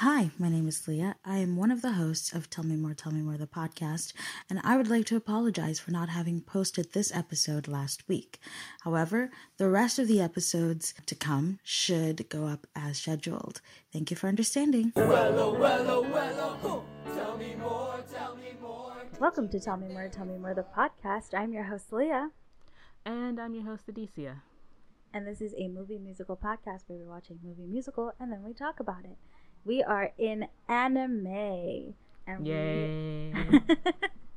Hi, my name is Leah. I am one of the hosts of Tell Me More, Tell Me More, the podcast, and I would like to apologize for not having posted this episode last week. However, the rest of the episodes to come should go up as scheduled. Thank you for understanding. Welcome to Tell Me More, Tell Me More, the podcast. I'm your host, Leah, And I'm your host, Adicia. and this is a movie musical podcast where we watch a movie musical and then we talk about it. We are in anime, and Yay. we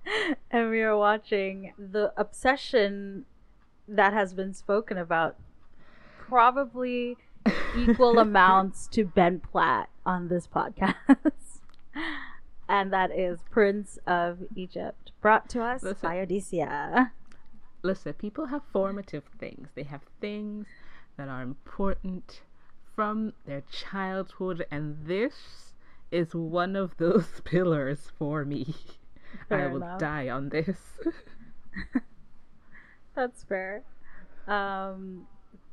and we are watching the obsession that has been spoken about, probably equal amounts to Ben Platt on this podcast. And that is Prince of Egypt, brought to us Listen. by Odysseia. Listen, people have formative things. They have things that are important from their childhood, and this is one of those pillars for me. I will enough. die on this. That's fair. Um,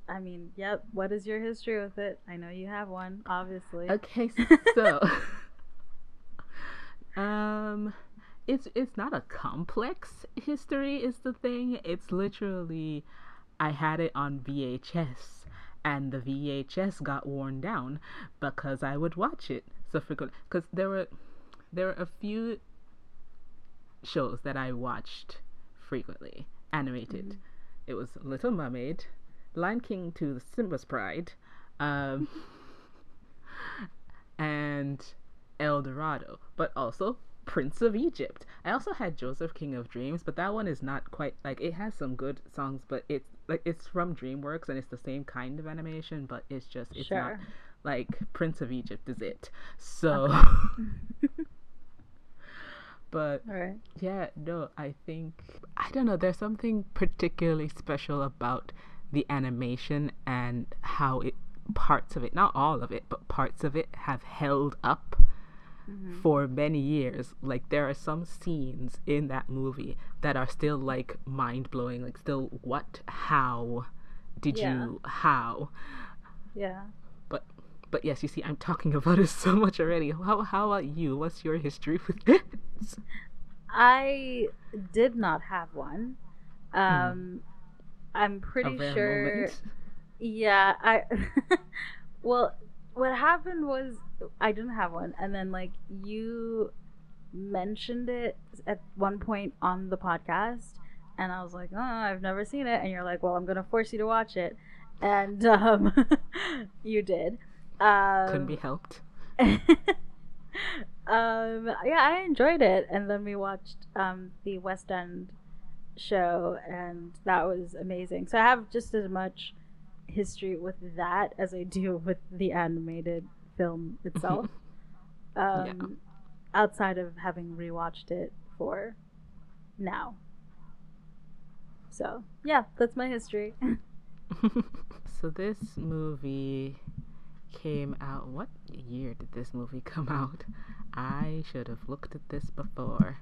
I mean, yep. What is your history with it? I know you have one, obviously. Okay, so um it's it's not a complex history is the thing. It's literally I had it on VHS and the VHS got worn down because I would watch it so frequently cuz there were there were a few shows that I watched frequently animated. It was Little Mermaid, Lion King to the Simba's Pride, um, and El Dorado, but also Prince of Egypt. I also had Joseph King of Dreams, but that one is not quite like it has some good songs, but it's like it's from DreamWorks and it's the same kind of animation, but it's just it's not like Prince of Egypt is it. So but right. yeah, no, I think I don't know. There's something particularly special about the animation and how it parts of it, not all of it, but parts of it have held up for many years. Like there are some scenes in that movie that are still like mind blowing. Like still, what? How? Did Yeah. you? How? Yeah. But but yes, you see, I'm talking about it so much already. How how about you? What's your history with it? I did not have one. Um, I'm pretty sure. moment. Yeah, I. well, what happened was I didn't have one, and then like you mentioned it at one point on the podcast, and I was like, "Oh, I've never seen it," and you're like, "Well, I'm gonna force you to watch it," and um, you did. Um, Couldn't be helped. um yeah i enjoyed it. And then we watched um the west end show and that was amazing. So i have just as much history with that as i do with the animated film itself um outside of having rewatched it for now so yeah that's my history so this movie came out. What year did this movie come out? I should have looked at this before.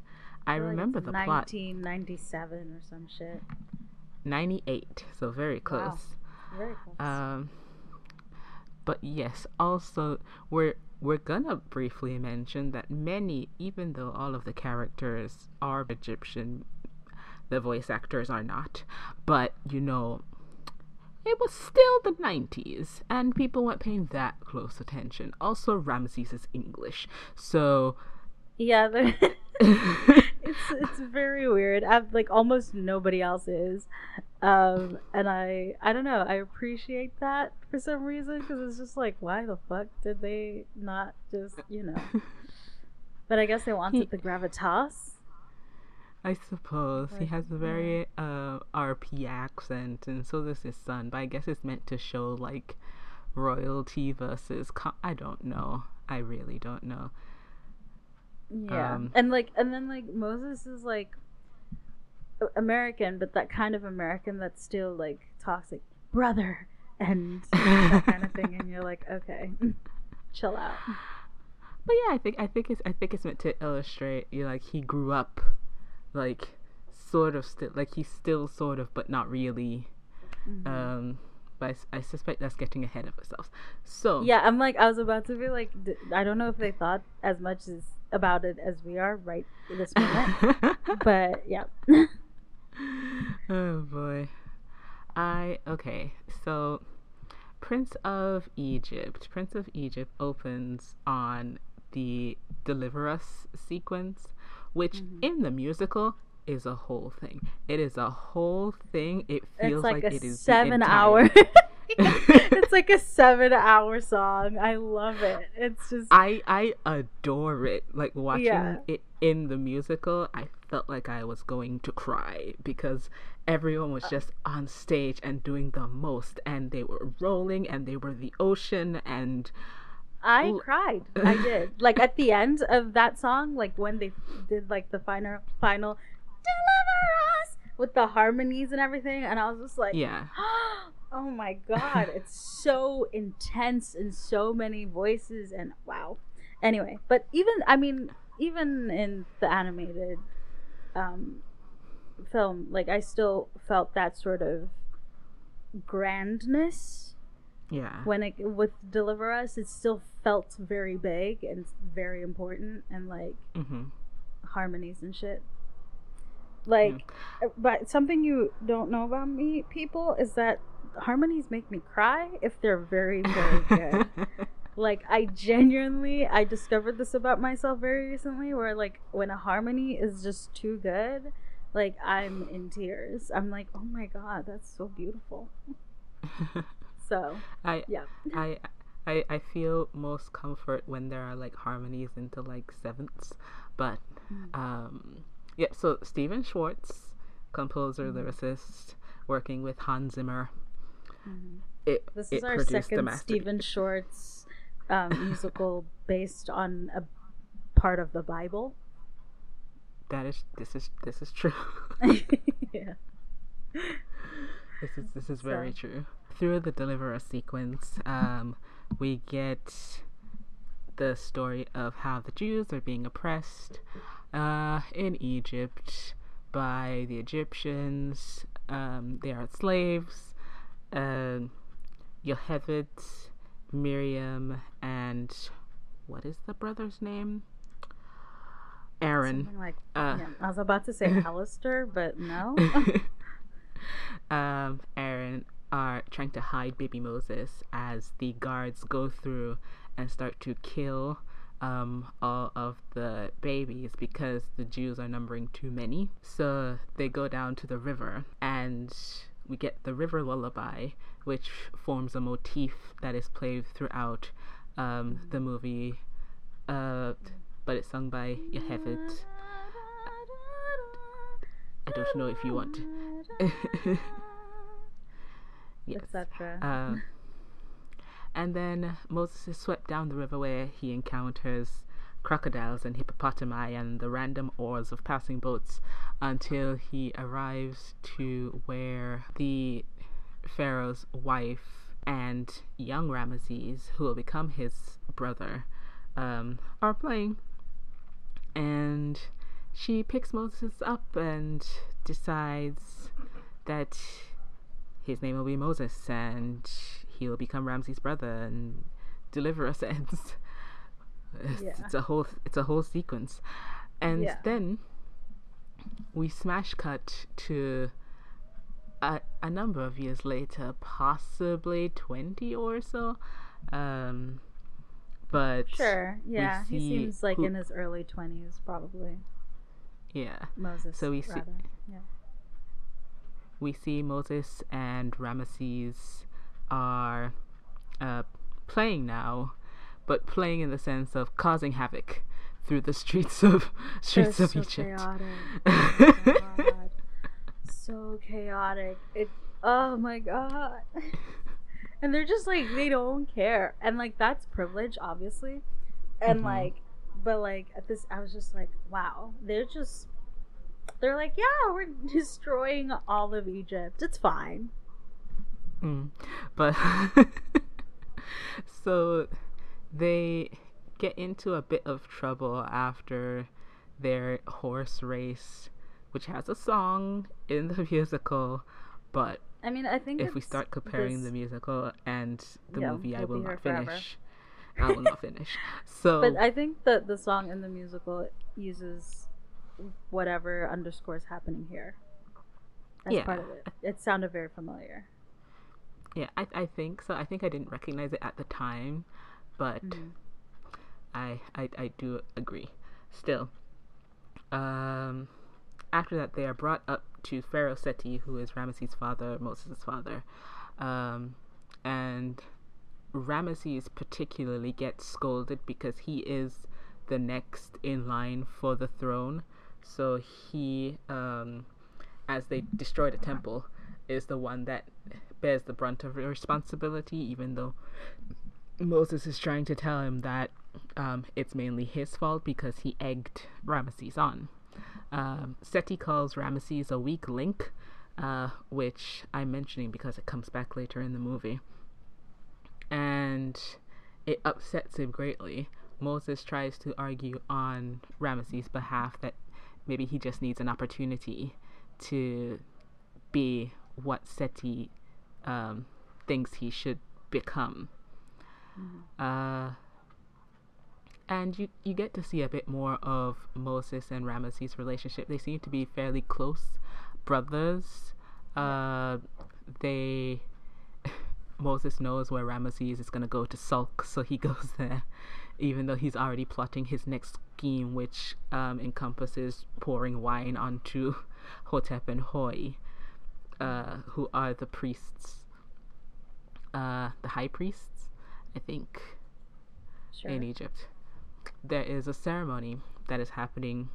I like remember it's the plot. 1997 or some shit 98, so very close. Wow. very close Um, but yes, also we're we're gonna briefly mention that many, even though all of the characters are Egyptian, the voice actors are not. But you know, it was still the 90s, and people weren't paying that close attention. Also, Ramses is English, so Yeah, it's it's very weird. I've, like almost nobody else is, um, and I I don't know. I appreciate that for some reason because it's just like, why the fuck did they not just you know? But I guess they wanted the gravitas. I suppose he has a very uh RP accent, and so does his son. But I guess it's meant to show like royalty versus. Com- I don't know. I really don't know. Yeah, Um, and like and then like Moses is like American, but that kind of American that's still like toxic brother and that kind of thing, and you're like, okay, chill out. But yeah, I think I think it's I think it's meant to illustrate you know, like he grew up like sort of still like he's still sort of but not really Mhm. um but I suspect that's getting ahead of ourselves. So Yeah, I'm like, I was about to be like, d- I don't know if they thought as much as about it as we are right this moment, but yeah. oh boy. I okay. So Prince of Egypt. Prince of Egypt opens on the Deliver Us sequence, which Mm-hmm. in the musical is a whole thing. It is a whole thing. It feels it's like, like, it is seven entire- hour. it's like a seven hour song. I love it. It's just I I adore it. Like watching Yeah. it in the musical, I felt like I was going to cry because everyone Uh. was just on stage and doing the most and they were rolling and they were the ocean and I cried. I did. Like at the end of that song, like when they did like the final final deliver us with the harmonies and everything, and I was just like, yeah. oh my god, it's so intense and so many voices and wow. Anyway, but even I mean, even in the animated um film, like I still felt that sort of grandness Yeah. when it with deliver us it still felt very big and very important and like mm-hmm. harmonies and shit like uh, but something you don't know about me people is that harmonies make me cry if they're very very good like i genuinely i discovered this about myself very recently where like when a harmony is just too good like i'm in tears i'm like oh my god that's so beautiful so I yeah I I I feel most comfort when there are like harmonies into like sevenths, but Mm. um yeah. So Stephen Schwartz, composer, Mm-hmm. lyricist, working with Hans Zimmer. Mhm. It This it is our produced second masterpiece. Stephen Schwartz um, musical based on a part of the Bible. That is this is this is true. yeah. This is this is very true. Through the deliverer sequence, um, we get the story of how the Jews are being oppressed uh, in Egypt by the Egyptians. Um, they are slaves. Um, Yocheved, Miriam, and what is the brother's name? Aaron. Something like Uh, yeah. I was about to say Alistair, but no. um, Aaron are trying to hide baby Moses as the guards go through and start to kill um, all of the babies because the Jews are numbering too many. So they go down to the river and we get the river lullaby, which forms a motif that is played throughout um, the movie. Uh, but it's sung by Yocheved. I don't know if you want to. yes. Etc. Um, and then Moses is swept down the river where he encounters crocodiles and hippopotami and the random oars of passing boats until he arrives to where the Pharaoh's wife and young Ramesses, who will become his brother, um, are playing. And she picks Moses up and decides that his name will be Moses and he'll become Ramses' brother and deliver us ends. It's, Yeah. it's a whole it's a whole sequence. And Yeah. then we smash cut to a, a number of years later, possibly 20 or so. Um, but Sure. Yeah. He seems like who- in his early twenties, probably. yeah, Moses. So we see- Yeah. we see Moses and Ramesses are uh, playing now, but playing in the sense of causing havoc through the streets of They're streets of so Egypt. chaotic. Oh so chaotic. It. Oh my god. and they're just like they don't care, and like that's privilege, obviously, and Mhm. like, but like at this, I was just like, wow, they're just. They're like, yeah, we're destroying all of Egypt. It's fine. Mm. But so they get into a bit of trouble after their horse race, which has a song in the musical, but I mean, I think if we start comparing this- the musical and the Yeah, movie, I will not finish. I will not finish. So But I think that the song in the musical uses whatever underscores happening here. As Yeah. part of it. It sounded very familiar. yeah, I I think so. I think I didn't recognize it at the time, but Mhm. I, I I do agree. Still, um, after that, they are brought up to Pharaoh Seti, who is Ramesses' father, Moses' father, um, and Ramesses particularly gets scolded because he is the next in line for the throne. So he, um, as they destroy the temple, is the one that bears the brunt of responsibility, even though Moses is trying to tell him that um, it's mainly his fault because he egged Ramesses on. Um, Seti calls Ramesses a weak link, uh, which I'm mentioning because it comes back later in the movie. And it upsets him greatly. Moses tries to argue on Ramesses' behalf that maybe he just needs an opportunity to be what Seti um, thinks he should become. Uh, and you you get to see a bit more of Moses and Ramesses' relationship. They seem to be fairly close brothers. Uh, they Moses knows where Ramesses is gonna go to sulk, so he goes there, even though he's already plotting his next scheme, which um, encompasses pouring wine onto Hotep and Huy, uh, who are the priests, uh, the high priests, I think Sure. in Egypt. There is a ceremony that is happening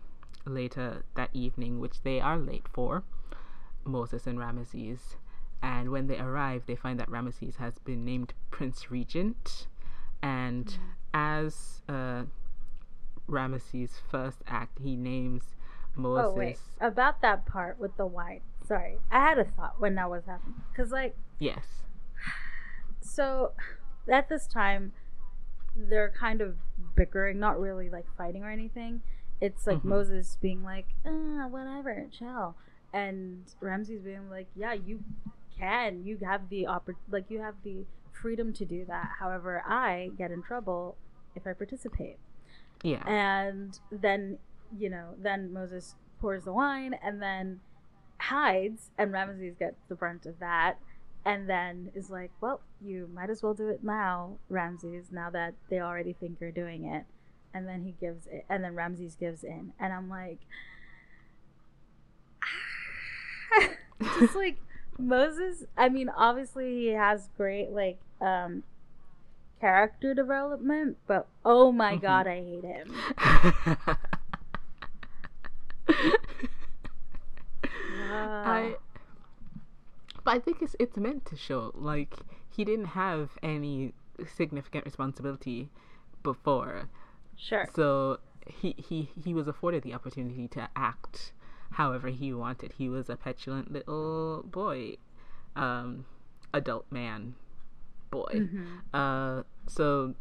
later that evening, which they are late for, Moses and Ramesses. And when they arrive, they find that Ramesses has been named Prince Regent. And as uh, Ramesses' first act, he names Moses. Oh wait, about that part with the wine. Sorry, I had a thought when that was happening. Cause like, Yes. so at this time, they're kind of bickering, not really like fighting or anything. It's like Mhm. Moses being like, uh, whatever, chill, and Ramses being like, yeah, you can, you have the oppor- like you have the freedom to do that. However, I get in trouble if I participate. Yeah. And then, you know, then Moses pours the wine and then hides, and Ramesses gets the brunt of that. And then is like, well, you might as well do it now, Ramses, now that they already think you're doing it. And then he gives it, and then Ramses gives in. And I'm like, just like Moses, I mean, obviously he has great, like, um, character development, but oh my Mhm. god, I hate him. I but I think it's it's meant to show like he didn't have any significant responsibility before. Sure. So he he he was afforded the opportunity to act however he wanted. He was a petulant little boy, um, adult man, boy. Mhm. Uh, so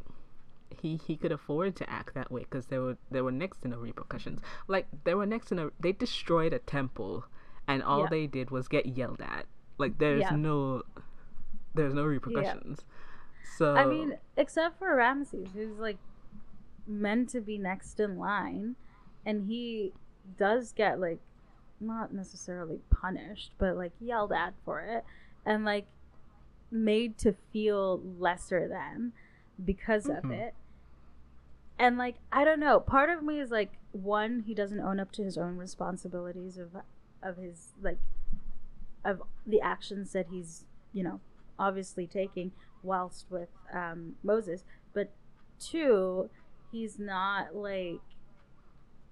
he he could afford to act that way because there were there were next to no repercussions. Like there were next to no. They destroyed a temple, and all Yeah. they did was get yelled at. Like there's Yeah. no there's no repercussions. So I mean, except for Ramses, who's like meant to be next in line, and he does get like not necessarily punished, but like yelled at for it, and like made to feel lesser than because of Mhm. it. And like I don't know, part of me is like one, he doesn't own up to his own responsibilities of of his like of the actions that he's you know obviously taking whilst with um, Moses, but two, he's not like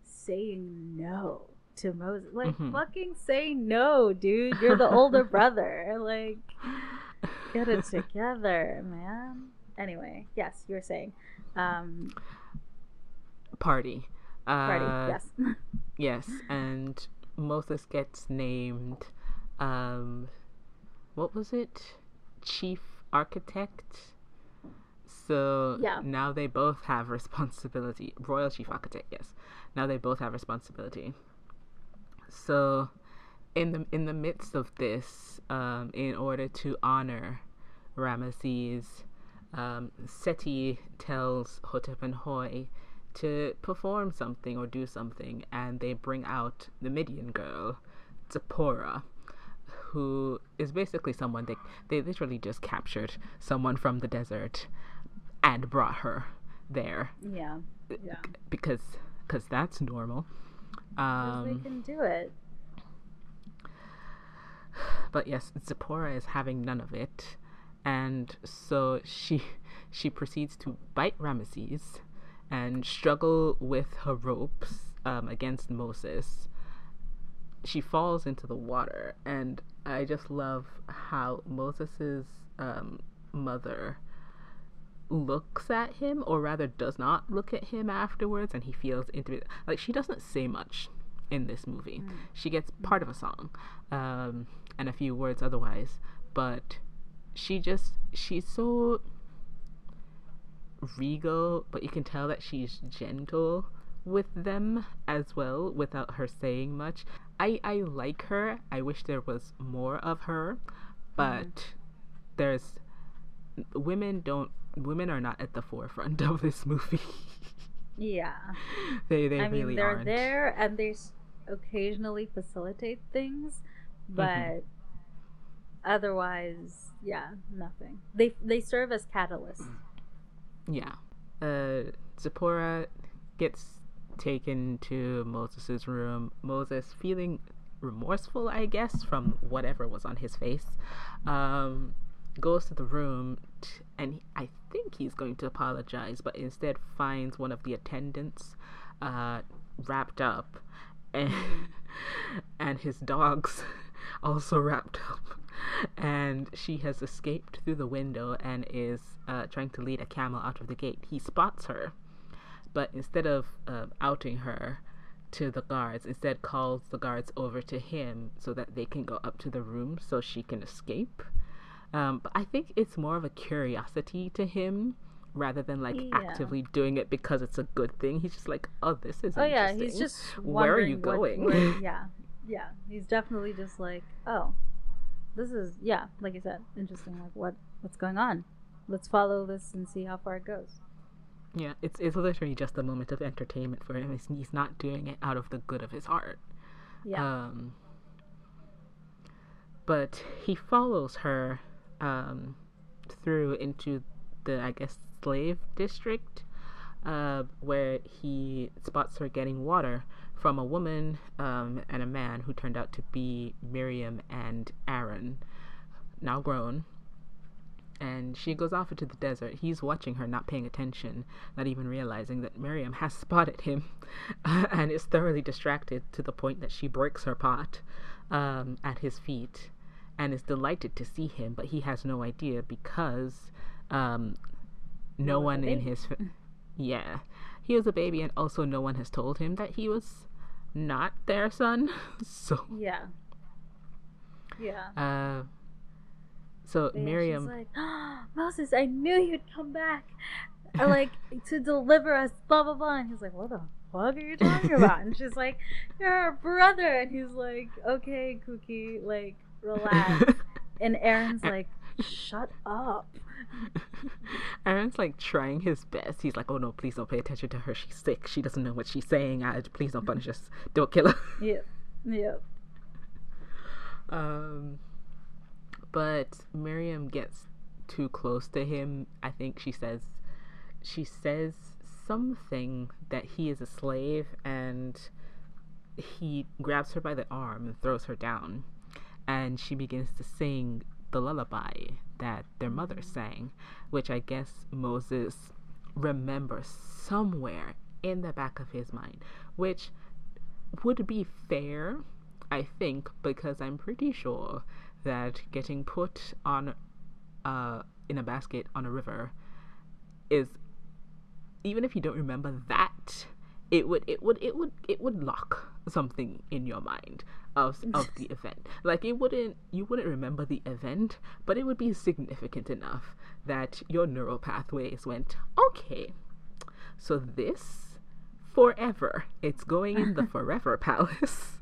saying no to Moses. Like Mhm. fucking say no, dude. You're the older brother. Like get it together, man. Anyway, yes, you were saying. Um party. Uh, party, yes. Yes, and Moses gets named. Um, what was it? Chief architect. So Yeah. now they both have responsibility. Royal chief architect, yes. Now they both have responsibility. So in the in the midst of this, um, in order to honor Ramesses, um, Seti tells Hotep and Huy to perform something or do something, and they bring out the Midian girl, Zipporah, who is basically someone they they literally just captured someone from the desert and brought her there. Yeah. Yeah. Because because that's normal. Um, they can do it. But yes, Zipporah is having none of it, and so she she proceeds to bite Ramesses and struggle with her ropes um, against Moses. She falls into the water, and I just love how Moses's um, mother looks at him, or rather does not look at him afterwards, and he feels intimate. Like she doesn't say much in this movie. Mm. She gets part of a song um, and a few words otherwise, but she just she's so regal, but you can tell that she's gentle with them as well without her saying much. I I like her. I wish there was more of her, but mm. there's women don't women are not at the forefront of this movie. yeah. They they I really mean, they're aren't. there and they occasionally facilitate things, mm-hmm. but mm-hmm. otherwise, yeah, nothing. They they serve as catalysts. Yeah. Uh, Zipporah gets taken to Moses' room. Moses, feeling remorseful, I guess, from whatever was on his face, um, goes to the room t- and he, I think he's going to apologize, but instead finds one of the attendants uh, wrapped up and, and his dogs also wrapped up and she has escaped through the window and is uh, trying to lead a camel out of the gate. He spots her, but instead of uh, outing her to the guards, instead calls the guards over to him so that they can go up to the room so she can escape. Um, but I think it's more of a curiosity to him rather than like yeah. actively doing it because it's a good thing. He's just like, oh, this is. Oh yeah, he's just. Where are you going? Where, yeah, yeah. He's definitely just like, oh, this is yeah, like you said, interesting. Like what what's going on? Let's follow this and see how far it goes. Yeah, it's it's literally just a moment of entertainment for him. He's not doing it out of the good of his heart. Yeah. Um, but he follows her um, through into the I guess slave district, uh, where he spots her getting water from a woman um, and a man who turned out to be Miriam and Aaron, now grown. And she goes off into the desert. He's watching her, not paying attention, not even realizing that Miriam has spotted him and is thoroughly distracted to the point that she breaks her pot um, at his feet and is delighted to see him, but he has no idea because um, no one in his. yeah. He was a baby, and also no one has told him that he was not their son. so yeah, yeah. Uh, so yeah, Miriam, like, oh, Moses, I knew you'd come back, or like to deliver us, blah blah blah. And he's like, what the fuck are you talking about? And she's like, you're our brother. And he's like, okay, Cookie, like relax. and Aaron's like, shut up. Aaron's like trying his best. He's like, "Oh no, please don't pay attention to her. She's sick. She doesn't know what she's saying. I, please don't punish us. Don't kill her." Yeah, yeah. Um, but Miriam gets too close to him. I think she says, she says something that he is a slave, and he grabs her by the arm and throws her down, and she begins to sing the lullaby that their mother sang, which I guess Moses remembers somewhere in the back of his mind, which would be fair, I think, because I'm pretty sure that getting put on uh, in a basket on a river is even if you don't remember that it would it would it would it would lock something in your mind of of the event. Like it wouldn't you wouldn't remember the event, but it would be significant enough that your neural pathways went, okay. So this forever, it's going in the forever palace.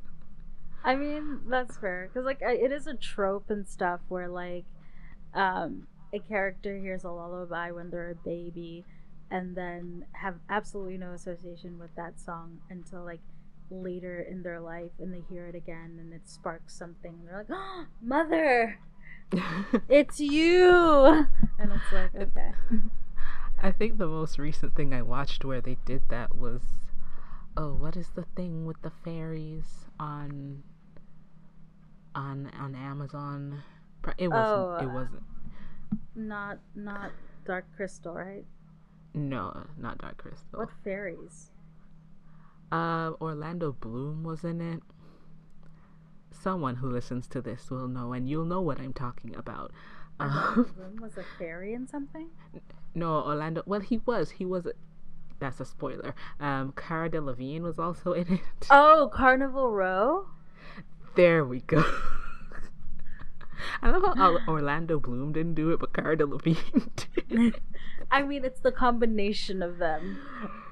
I mean, that's fair because like it is a trope and stuff where like um a character hears a lullaby when they're a baby and then have absolutely no association with that song until like later in their life and they hear it again and it sparks something. They're like, oh, "Mother, it's you," and it's like, okay. I think the most recent thing I watched where they did that was, oh, what is the thing with the fairies on, on on Amazon? It wasn't. Oh, it wasn't. Not not Dark Crystal, right? No, not Dark Crystal. What fairies? Uh, Orlando Bloom was in it. Someone who listens to this will know, and you'll know what I'm talking about. Um, Bloom was a fairy in something. no, Orlando. Well, he was. He was. That's a spoiler. Um, Cara Delevingne was also in it. Oh, Carnival Row. There we go. I love how Orlando Bloom didn't do it, but Cara Delevingne did. I mean, it's the combination of them.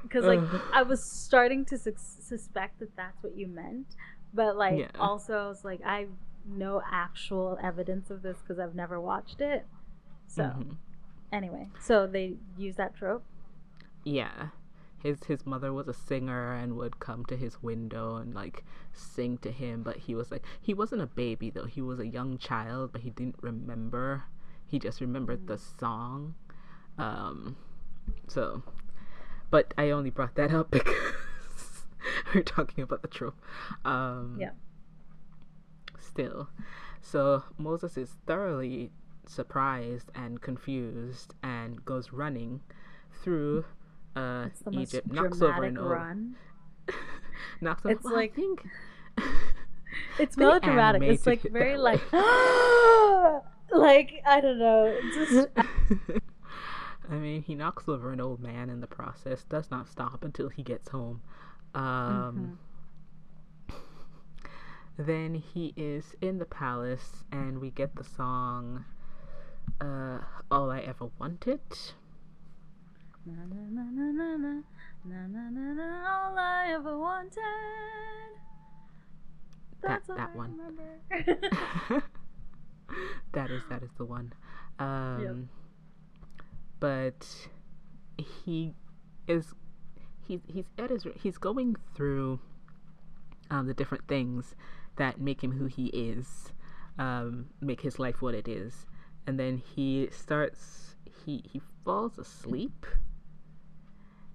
Because like Ugh. I was starting to sus- suspect that that's what you meant, but like Yeah. also I was like, I have no actual evidence of this because I've never watched it. So Mhm. anyway, so they use that trope. Yeah. His his mother was a singer and would come to his window and like sing to him, but he was like he wasn't a baby though. He was a young child, but he didn't remember. He just remembered the song. Um so but I only brought that up because we're talking about the trope. Um Yeah. Still. So Moses is thoroughly surprised and confused and goes running through uh, It's the most Egypt, knocks over an old, run. knocks over. It's well, like- I think It's melodramatic. It's like very like, like I don't know. Just I mean, he knocks over an old man in the process. Does not stop until he gets home. Um, Then he is in the palace, and we get the song uh, "All I Ever Wanted." Na na na na na na na na na na. All I ever wanted. That- That's all that I one. that is that is the one. Um, But he is he's he's at his he's going through um, the different things that make him who he is, um, make his life what it is, and then he starts he he falls asleep,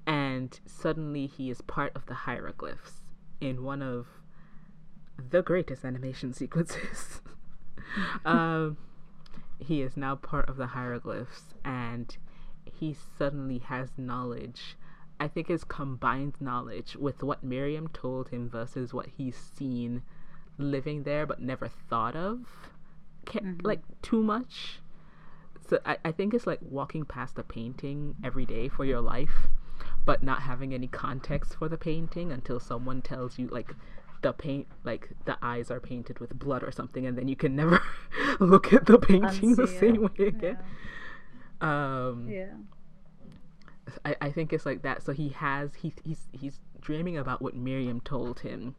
and suddenly he is part of the hieroglyphs in one of the greatest animation sequences. um, he is now part of the hieroglyphs, and he suddenly has knowledge. I think his combined knowledge with what Miriam told him versus what he's seen living there but never thought of, Mhm. like too much. So I, I think it's like walking past a painting every day for your life, but not having any context for the painting until someone tells you like the paint like the eyes are painted with blood or something and then you can never look at the painting the same it. way again. Um Yeah. yeah. I, I think it's like that. So he has he he's he's dreaming about what Miriam told him,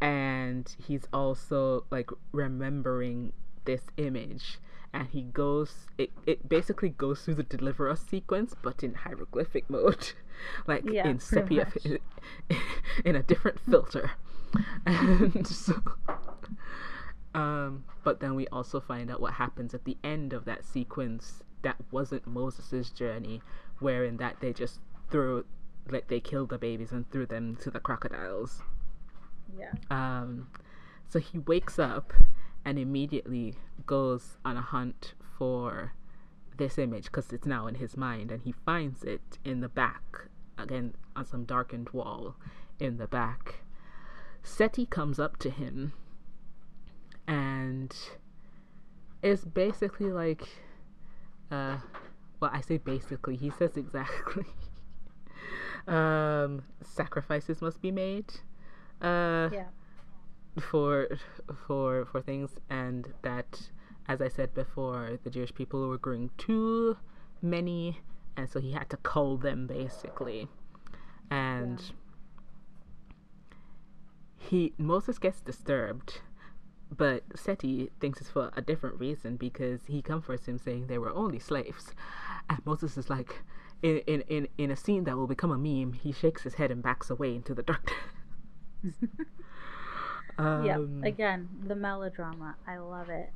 and he's also like remembering this image. And he goes it, it basically goes through the deliver us sequence, but in hieroglyphic mode, like Yeah, in sepia, in a different filter. And so, um, but then we also find out what happens at the end of that sequence that wasn't Moses' journey, wherein that they just threw, like they killed the babies and threw them to the crocodiles. Yeah. Um, so he wakes up and immediately goes on a hunt for this image because it's now in his mind, and he finds it in the back again on some darkened wall in the back. Seti comes up to him and it's basically like, uh, well, I say basically, he says exactly. um, sacrifices must be made. Uh, Yeah. For for for things and that as i said before the jewish people were growing too many and so he had to cull them basically and he moses gets disturbed but Seti thinks it's for a different reason because he comforts him saying they were only slaves. And Moses is like, in, in, in, in a scene that will become a meme, he shakes his head and backs away into the darkness. um, yep. Again, the melodrama. I love it.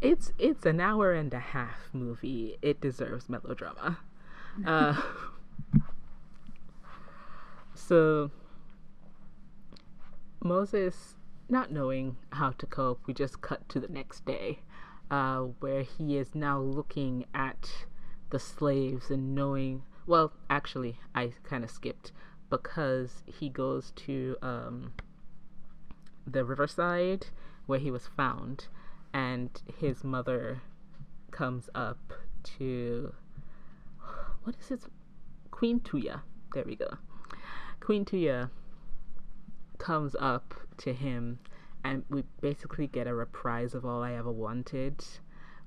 It's it's an hour and a half movie. It deserves melodrama. Uh, so Moses, not knowing how to cope, we just cut to the next day, uh, where he is now looking at the slaves and knowing. Well, actually, I kind of skipped because he goes to um, the riverside where he was found, and his mother comes up to what is his Queen Tuya. There we go. Queen Tuya comes up to him, and we basically get a reprise of All I Ever Wanted,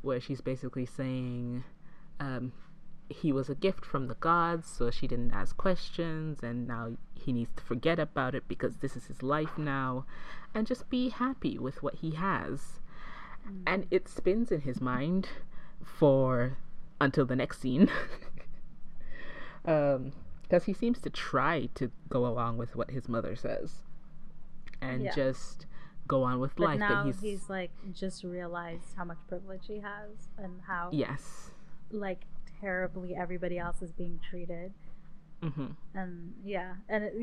where she's basically saying, um, he was a gift from the gods, so she didn't ask questions, and now he needs to forget about it because this is his life now, and just be happy with what he has. Mm. And it spins in his mind for until the next scene. um, because he seems to try to go along with what his mother says and yeah. just go on with but life. Now but he's, he's like just realized how much privilege he has and how yes, like terribly everybody else is being treated. Mm-hmm. And yeah, and it,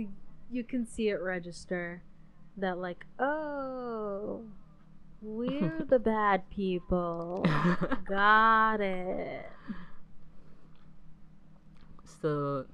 you can see it register that like, oh, we're the bad people. Got it. So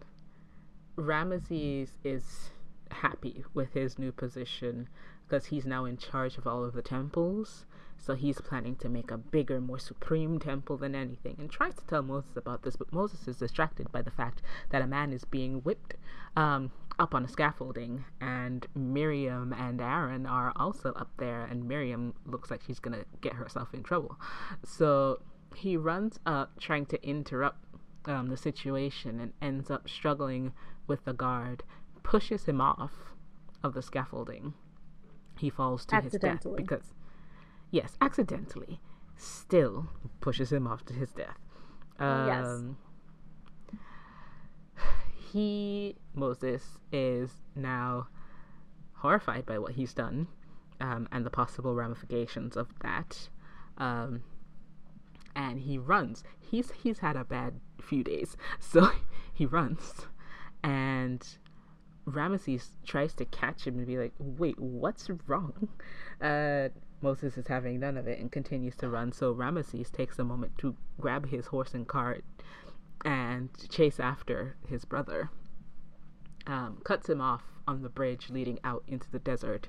Ramesses is happy with his new position because he's now in charge of all of the temples so he's planning to make a bigger, more supreme temple than anything and tries to tell Moses about this, but Moses is distracted by the fact that a man is being whipped um, up on a scaffolding, and Miriam and Aaron are also up there, and Miriam looks like she's gonna get herself in trouble. So he runs up trying to interrupt um, the situation and ends up struggling with the guard, pushes him off of the scaffolding. He falls to his death because yes, accidentally, still pushes him off to his death. Um, yes. He, Moses, is now horrified by what he's done um, and the possible ramifications of that. Um, and he runs. He's he's had a bad few days, so he runs, and Ramesses tries to catch him and be like, "Wait, what's wrong?" Uh, Moses is having none of it and continues to run. So Ramesses takes a moment to grab his horse and cart and chase after his brother. Um, cuts him off on the bridge leading out into the desert.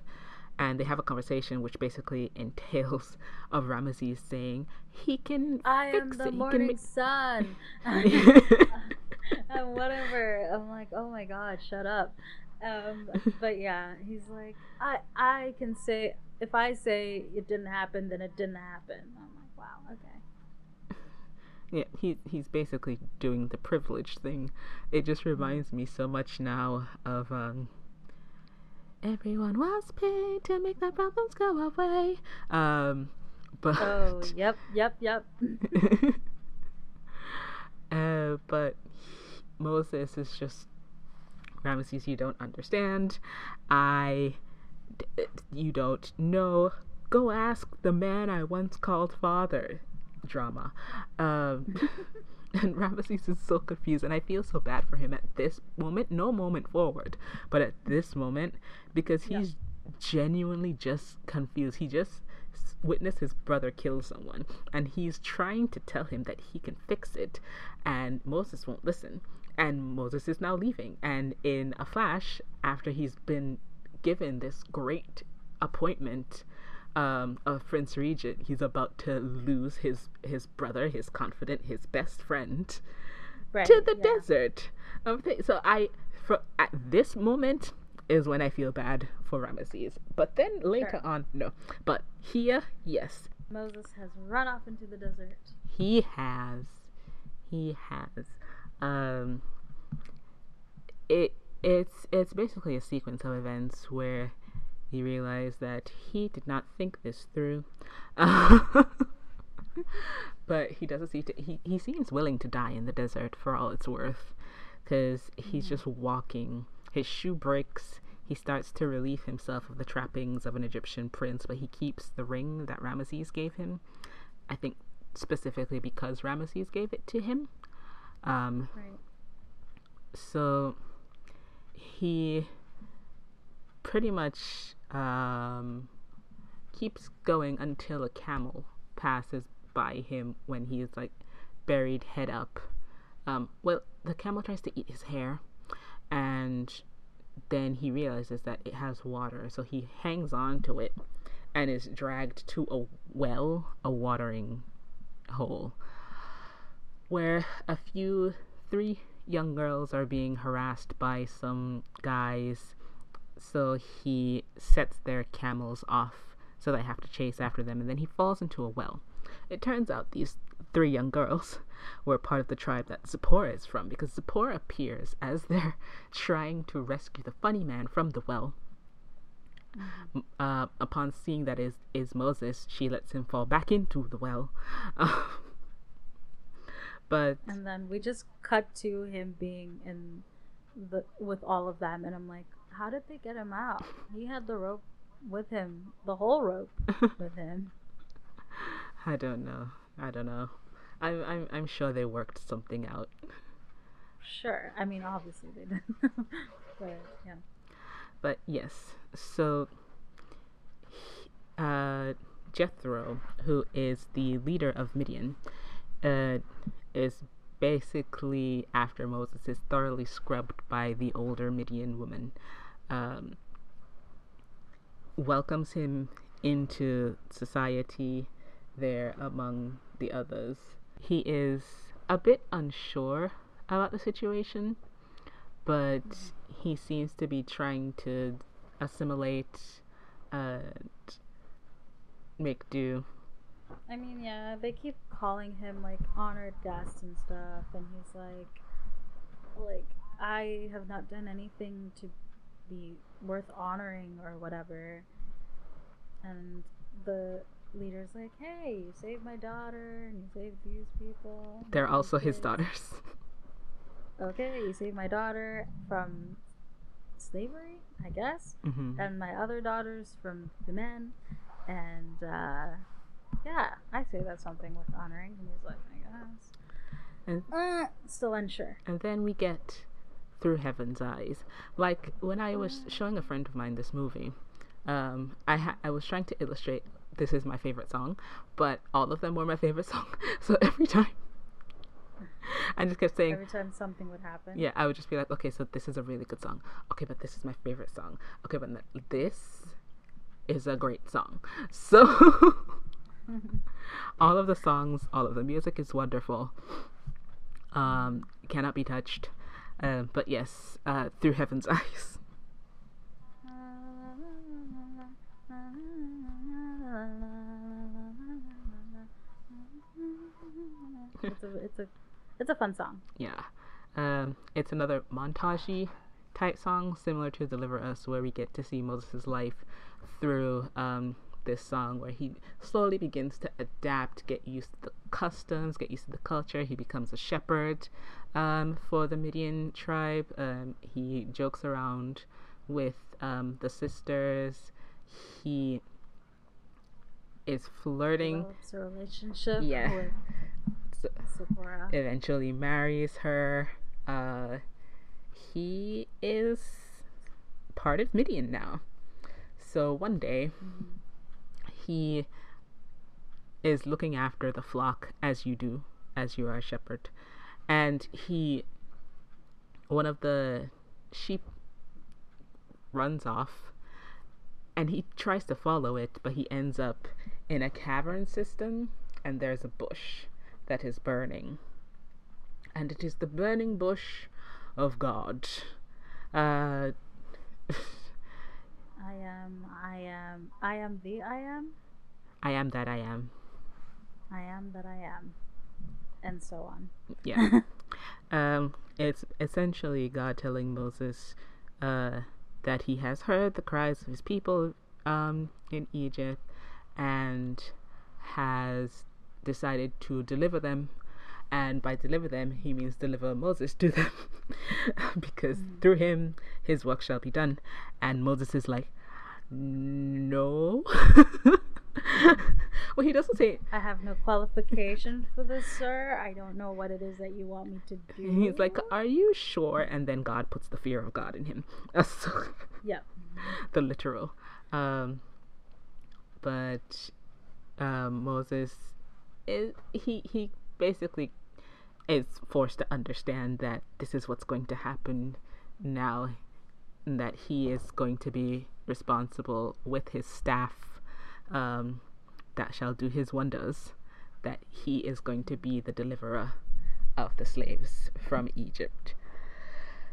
And they have a conversation which basically entails of Ramesses saying, he can I fix am the it. morning make... sun. and whatever. I'm like, oh my god, shut up. Um, but yeah, he's like, I I can say if I say it didn't happen, then it didn't happen. I'm like, wow, okay. Yeah, he he's basically doing the privilege thing. It just reminds me so much now of um. Everyone was paid to make the problems go away. Um, but oh, yep, yep, yep. uh, but Moses is just Ramesses, you don't understand. I you don't know, go ask the man I once called father. Drama. Um, and Ramesses is so confused, and I feel so bad for him at this moment. No moment forward, but at this moment, because he's yeah. genuinely just confused. He just witnessed his brother kill someone, and he's trying to tell him that he can fix it, and Moses won't listen. And Moses is now leaving, and in a flash, after he's been given this great appointment um, of Prince Regent. He's about to lose his his brother, his confidant, his best friend, right, to the yeah. desert. So I, for at this moment, is when I feel bad for Ramesses. But then later sure. on, no. But here, yes. Moses has run off into the desert. He has. He has. Um. It it's it's basically a sequence of events where we realize that he did not think this through. but he doesn't seem to. He, he seems willing to die in the desert for all it's worth. Because he's Mhm. just walking. His shoe breaks. He starts to relieve himself of the trappings of an Egyptian prince, but he keeps the ring that Ramesses gave him. I think specifically because Ramesses gave it to him. Um, Right. so he pretty much um, keeps going until a camel passes by him when he is like buried head up. Um, well, the camel tries to eat his hair, and then he realizes that it has water, so he hangs on to it and is dragged to a well, a watering hole, where a few, three young girls are being harassed by some guys. So he sets their camels off so they have to chase after them, and then he falls into a well. It turns out these three young girls were part of the tribe that Zipporah is from, because Zipporah appears as they're trying to rescue the funny man from the well. Uh, upon seeing that is is Moses, she lets him fall back into the well. but And then we just cut to him being in the with all of them, and I'm like, how did they get him out? He had the rope with him, the whole rope with him. I don't know. I don't know. I'm I'm I'm sure they worked something out. Sure. I mean, obviously they did, but yeah. But yes, so uh, Jethro, who is the leader of Midian, uh, is basically after Moses is thoroughly scrubbed by the older Midian woman, um, welcomes him into society there among the others. He is a bit unsure about the situation, but he seems to be trying to assimilate and make do. I mean, yeah, they keep calling him like honored guest and stuff, and he's like, like I have not done anything to be worth honoring or whatever. And the leader's like, hey, you saved my daughter, and you saved these people. They're also his daughters. Okay, you saved my daughter from slavery, I guess, hmm and my other daughters from the men. And uh, yeah, I say that's something worth honoring. And he's like, I guess. And Uh, still unsure. and then we get through heaven's eyes. Like when I was showing a friend of mine this movie, um, I ha- I was trying to illustrate this is my favorite song, but all of them were my favorite song. So every time, I just kept saying, Every time something would happen. Yeah, I would just be like, okay, so this is a really good song. Okay, but this is my favorite song. Okay, but this is a great song. So, all of the songs, all of the music is wonderful. Um, cannot be touched. Um, but yes, uh, through heaven's eyes. it's a it's a it's a fun song. Yeah. Um, it's another montagey type song, similar to Deliver Us, where we get to see Moses' life through um, this song, where he slowly begins to adapt, get used to the customs, get used to the culture. He becomes a shepherd um, for the Midian tribe. Um, he jokes around with um, the sisters. He is flirting. Develops a relationship Yeah. with So- Sephora. eventually marries her. Uh, he is part of Midian now. So one day, he is looking after the flock as you do, as you are a shepherd. And he, one of the sheep runs off and he tries to follow it, but he ends up in a cavern system and there's a bush that is burning. And it is the burning bush of God. Uh, I am I am I am the I am. I am that I am. I am that I am. And so on. Yeah. um, it's essentially God telling Moses, uh, that he has heard the cries of his people um, in Egypt and has decided to deliver them. And by deliver them, he means deliver Moses to them because mm. through him, his work shall be done. And Moses is like, no. well, he doesn't say. I have no qualification for this, sir. I don't know what it is that you want me to do. He's like, Are you sure? And then God puts the fear of God in him. so, yeah. The literal. Um, but um, Moses is he he basically is forced to understand that this is what's going to happen now, and that he is going to be responsible with his staff um, that shall do his wonders, that he is going to be the deliverer of the slaves from Egypt.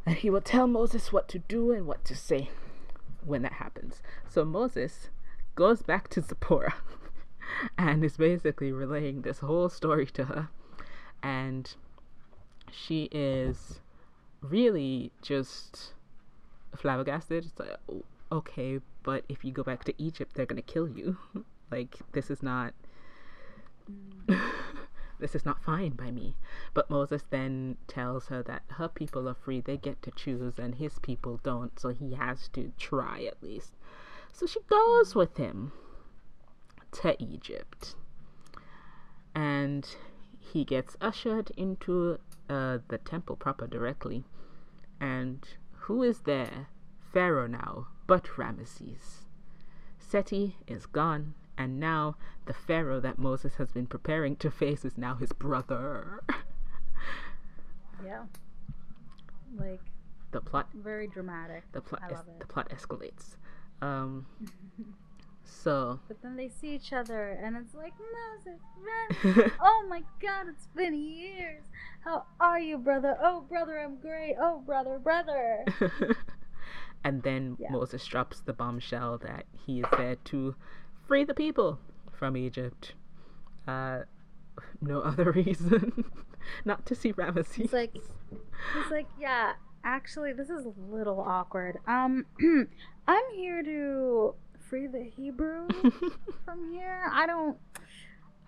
And he will tell Moses what to do and what to say when that happens. So Moses goes back to Zipporah and is basically relaying this whole story to her. And she is really just flabbergasted. It's like, oh, okay, but if you go back to Egypt, they're to kill you. like, this is not. this is not fine by me. But Moses then tells her that her people are free, they get to choose, and his people don't, so he has to try at least. So she goes with him to Egypt. And he gets ushered into uh, the temple proper directly. And who is there? Pharaoh now, but Ramesses. Seti is gone, and now the Pharaoh that Moses has been preparing to face is now his brother. yeah. Like the plot very dramatic. The plot es- the plot escalates. Um so But then they see each other and it's like Moses Oh my god, it's been years. How are you, brother? Oh brother, I'm great. Oh brother, brother. And then yeah. Moses drops the bombshell that he is there to free the people from Egypt. Uh, no other reason. Not to see Ramesses. He's like, he's like, yeah. Actually, this is a little awkward. Um, I'm here to free the Hebrew from here. I don't.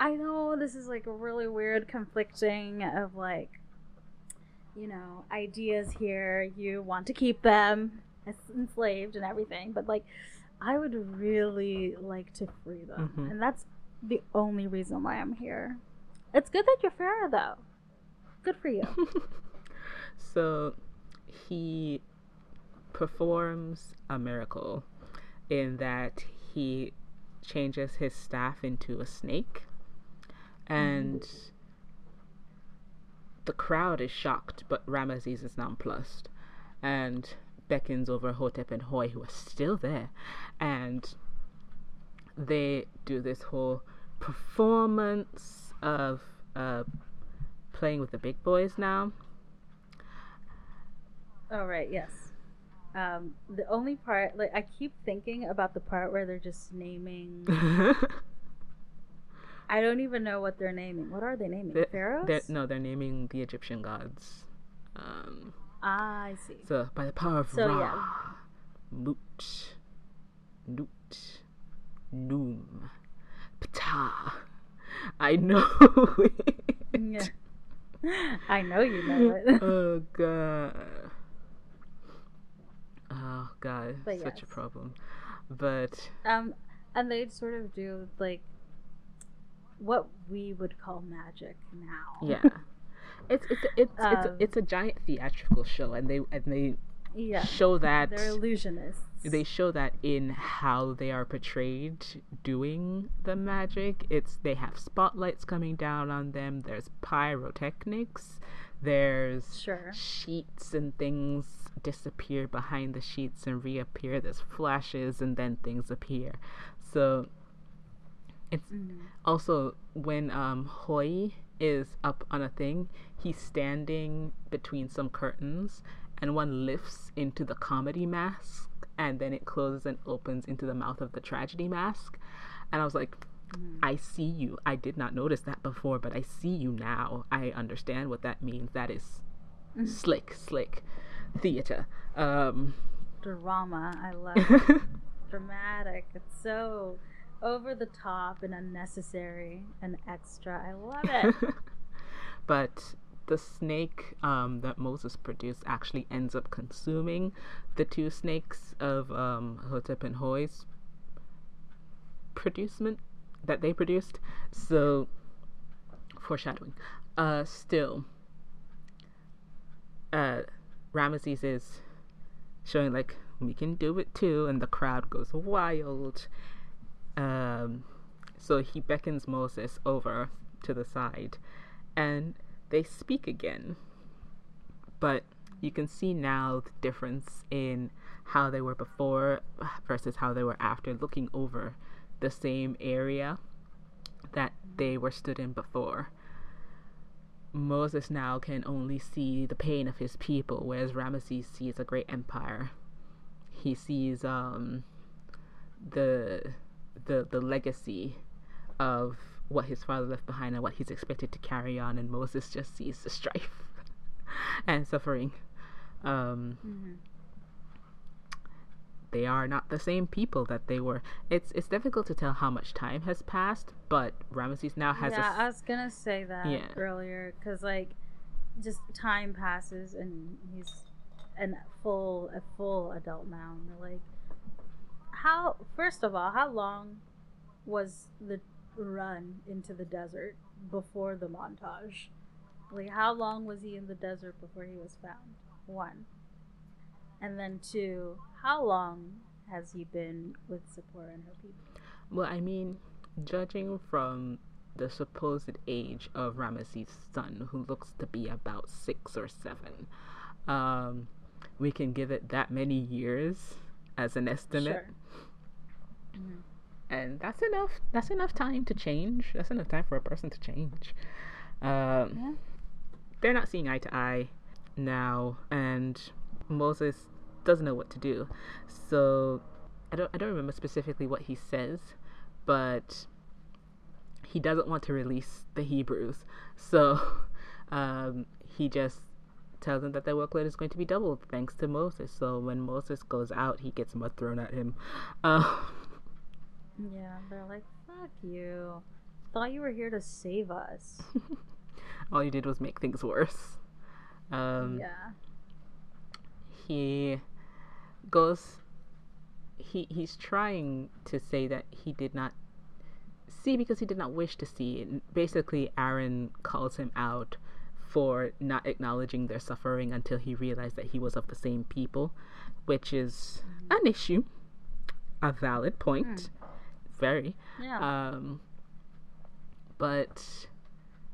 I know this is like a really weird conflicting of like, you know, ideas here. You want to keep them, as enslaved and everything, but like I would really like to free them. Mm-hmm. And that's the only reason why I'm here. It's good that you're fair though. Good for you. so he performs a miracle in that he changes his staff into a snake and the crowd is shocked but Ramesses is nonplussed and beckons over Hotep and Huy, who are still there, and they do this whole performance of uh, playing with the big boys now. all right yes. Um, the only part, like, I keep thinking about the part where they're just naming. I don't even know what they're naming. What are they naming? They're, Pharaohs? They're, no, they're naming the Egyptian gods. Um, Ah, I see. So by the power of so, Ra, yeah. Mut, Nut, Khnum, Ptah. I know it. Yeah. I know you know it. oh god. God, but such yes. a problem. But um, and they'd sort of do like what we would call magic now. Yeah. It's it's it's um, it's, a, it's a giant theatrical show, and they and they yeah, show that they're illusionists. They show that in how they are portrayed doing the magic. It's they have spotlights coming down on them. There's pyrotechnics. There's sure. sheets and things disappear behind the sheets and reappear. There's flashes and then things appear. So it's mm-hmm. also when um Huy is up on a thing. He's standing between some curtains, and one lifts into the comedy mask, and then it closes and opens into the mouth of the tragedy mask. And I was like, mm. I see you. I did not notice that before, but I see you now. I understand what that means. That is mm. slick, slick theater. Um, drama. I love dramatic. It's so over the top and unnecessary and extra. I love it. but the snake um, that Moses produced actually ends up consuming the two snakes of um, Hotep and Huy's producement that they produced. So, foreshadowing. Uh, still, uh, Ramesses is showing like we can do it too, and the crowd goes wild. Um, so he beckons Moses over to the side, and they speak again. But you can see now the difference in how they were before versus how they were after, looking over the same area that they were stood in before. Moses now can only see the pain of his people, whereas Ramesses sees a great empire. He sees um, the the the legacy of what his father left behind and what he's expected to carry on, and Moses just sees the strife and suffering. Um, mm-hmm. They are not the same people that they were. It's it's difficult to tell how much time has passed, but Ramesses now has. Yeah, a, I was gonna say that yeah. earlier because like, just time passes and he's a full a full adult now. And like, how first of all, how long was the run into the desert before the montage? Like, how long was he in the desert before he was found? One. And then two, how long has he been with Zipporah and her people? Well, I mean, judging from the supposed age of Ramesses' son, who looks to be about six or seven, um, we can give it that many years as an estimate. Sure. Mm-hmm and that's enough that's enough time to change that's enough time for a person to change um, yeah. they're not seeing eye to eye now and moses doesn't know what to do so i don't i don't remember specifically what he says but he doesn't want to release the hebrews so um, he just tells them that their workload is going to be doubled thanks to moses so when moses goes out he gets mud thrown at him uh, yeah, they're like, fuck you. Thought you were here to save us. All you did was make things worse. Um, yeah. He goes. He he's trying to say that he did not see because he did not wish to see. And basically, Aaron calls him out for not acknowledging their suffering until he realized that he was of the same people, which is an issue, a valid point. Mm very. Yeah. Um, but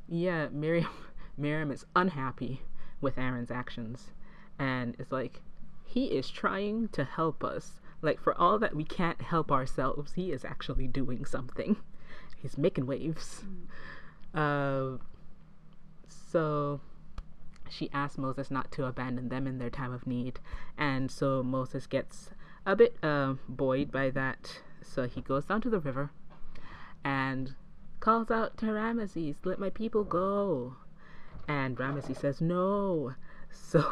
yeah, Miriam Miriam is unhappy with Aaron's actions, and it's like he is trying to help us. Like for all that we can't help ourselves, he is actually doing something. He's making waves. Mm. Uh, so she asks Moses not to abandon them in their time of need, and so Moses gets a bit uh, buoyed by that so he goes down to the river and calls out to Ramesses, Let my people go. And Ramesses says, No. So,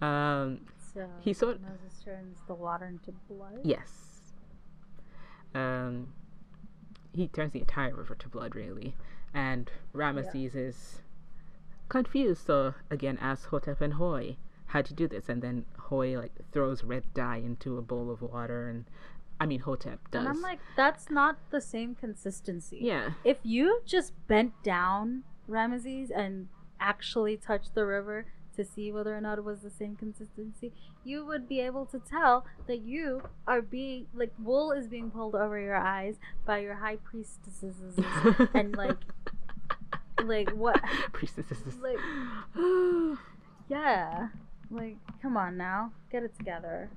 um, so he sort Moses turns the water into blood? Yes. Um, he turns the entire river to blood, really. And Ramesses yeah. is confused, so again asks Hotep and Huy, how'd you do this? And then Huy like throws red dye into a bowl of water, and I mean Hotep does. And I'm like, that's not the same consistency. Yeah. If you just bent down Ramesses and actually touched the river to see whether or not it was the same consistency, you would be able to tell that you are being like wool is being pulled over your eyes by your high priestesses and like like what priestesses like yeah like, come on now, get it together.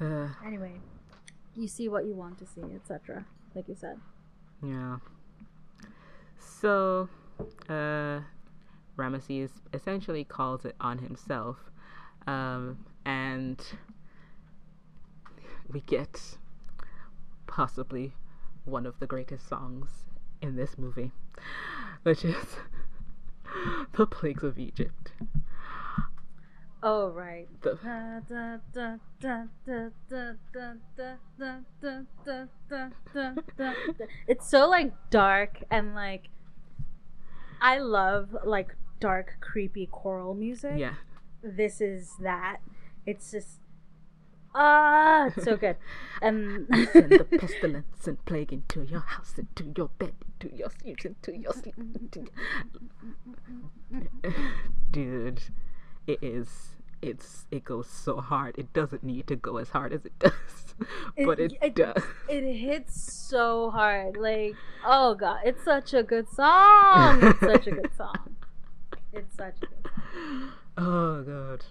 Uh, anyway, you see what you want to see, etc. Like you said. Yeah. So, uh, Ramesses essentially calls it on himself. Um, and we get possibly one of the greatest songs in this movie, which is The Plagues of Egypt. Oh right. The... it's so like dark and like I love like dark, creepy choral music. Yeah. This is that. It's just ah, it's so good. And Send the pestilence and plague into your house, into your bed, into your sleep, into your sleep. Into Dude, it is. It's it goes so hard. It doesn't need to go as hard as it does, but it, it- does. it hits so hard. Like, oh god, it's such a good song. It's such a good song. It's such a good song. Oh god.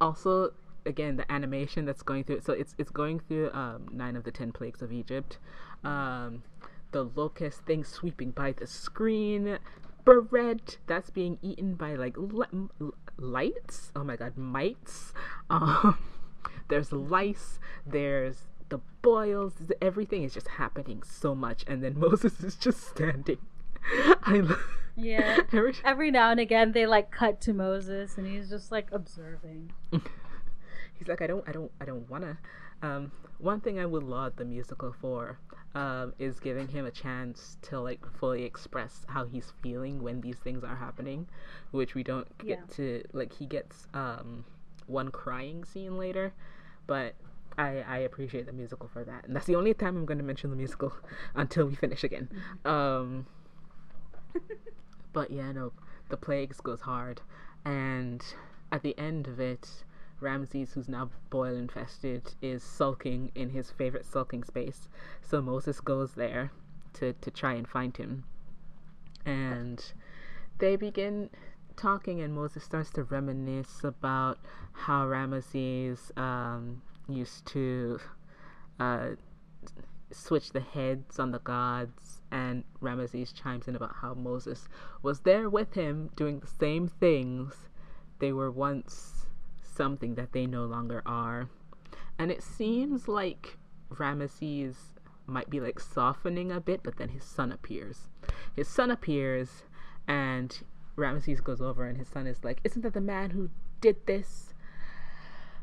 Also, again, the animation that's going through. it. So it's it's going through um, nine of the ten plagues of Egypt. Um, the locust thing sweeping by the screen. Bread that's being eaten by like li- m- l- lights. Oh my god, mites. Um, there's lice. There's the boils. Everything is just happening so much, and then Moses is just standing. I Yeah. Every- Every now and again, they like cut to Moses, and he's just like observing. he's like i don't i don't i don't wanna um one thing i would laud the musical for um is giving him a chance to like fully express how he's feeling when these things are happening which we don't get Yeah. to like he gets um one crying scene later but I, I appreciate the musical for that and that's the only time i'm going to mention the musical until we finish again um but yeah no the plagues goes hard and at the end of it Ramses, who's now boil infested, is sulking in his favorite sulking space. So Moses goes there to, to try and find him. And they begin talking, and Moses starts to reminisce about how Ramesses um, used to uh, switch the heads on the gods. And Ramesses chimes in about how Moses was there with him doing the same things they were once something that they no longer are. And it seems like Ramesses might be like softening a bit, but then his son appears. His son appears, and Ramesses goes over, and his son is like, Isn't that the man who did this?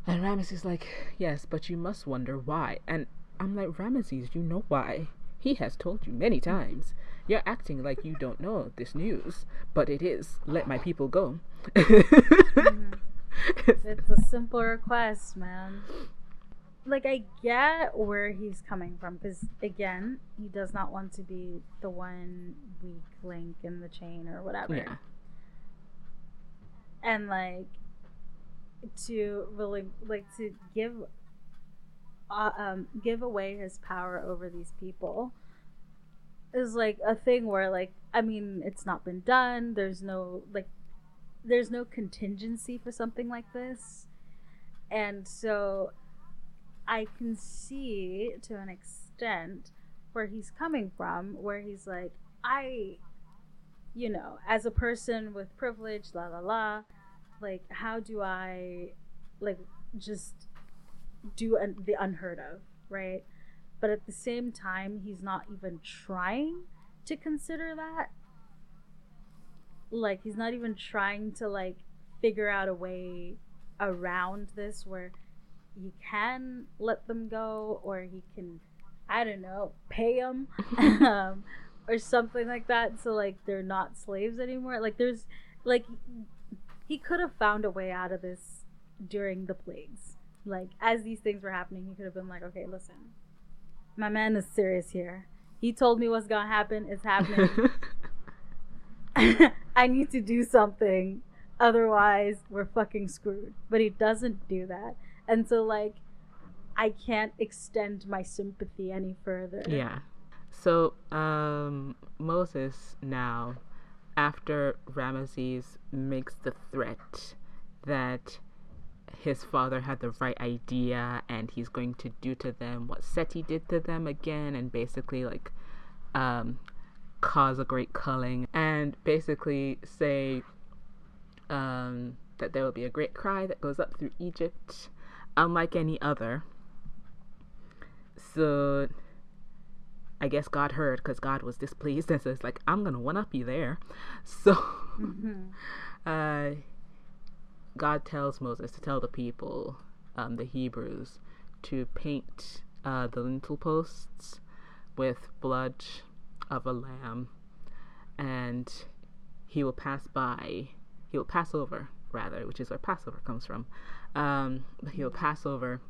And Ramesses is like, Yes, but you must wonder why. And I'm like, Ramesses, you know why. He has told you many times. You're acting like you don't know this news, but it is. Let my people go. It's a simple request, man. Like I get where he's coming from because again, he does not want to be the one weak link in the chain or whatever. yeah. and like to really like to give uh, um give away his power over these people is like a thing where like i mean it's not been done. There's no like there's no contingency for something like this. And so i can see to an extent where he's coming from where he's like i you know, as a person with privilege, la la la, like how do I, like, just do un- the unheard of, right? But at the same time, he's not even trying to consider that. Like, he's not even trying to like figure out a way around this where he can let them go or he can, I don't know, pay them. um, or something like that so like they're not slaves anymore like there's like he could have found a way out of this during the plagues like as these things were happening he could have been like okay listen my man is serious here. He told me what's gonna happen. It's happening. I need to do something. Otherwise we're fucking screwed. But he doesn't do that. And so like i can't extend my sympathy any further. Yeah. So, um, Moses now, after Ramesses makes the threat that his father had the right idea and he's going to do to them what Seti did to them again and basically, like, um, cause a great culling and basically say, um, that there will be a great cry that goes up through Egypt, unlike any other. So, I guess God heard because God was displeased, and so it's like I'm gonna one up you there. So, Mhm. uh, God tells Moses to tell the people, um, the Hebrews, to paint uh, the lintel posts with blood of a lamb, and he will pass by, he will pass over, rather, which is where Passover comes from. Um, he will pass over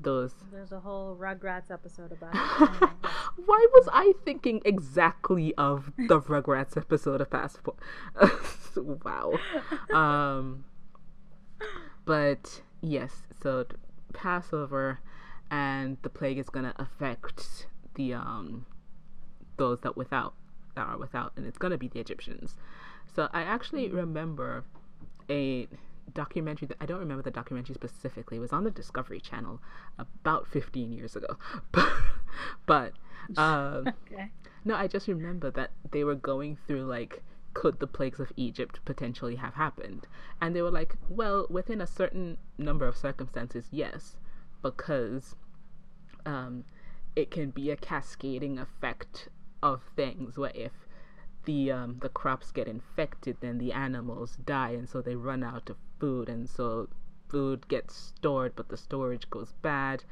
those. There's a whole Rugrats episode about it. Why was I thinking exactly of the Rugrats episode of Passport? wow. Um, but yes, so Passover and the plague is gonna affect the um those that without that are without, and it's gonna be the Egyptians. So I actually remember a documentary that I don't remember the documentary specifically. It was on the Discovery Channel about 15 years ago. but um, okay. no, I just remember that they were going through like could the plagues of Egypt potentially have happened? And they were like, well, within a certain number of circumstances, yes, because um, it can be a cascading effect of things where if the um, the crops get infected, then the animals die, and so they run out of food, and so food gets stored, but the storage goes bad,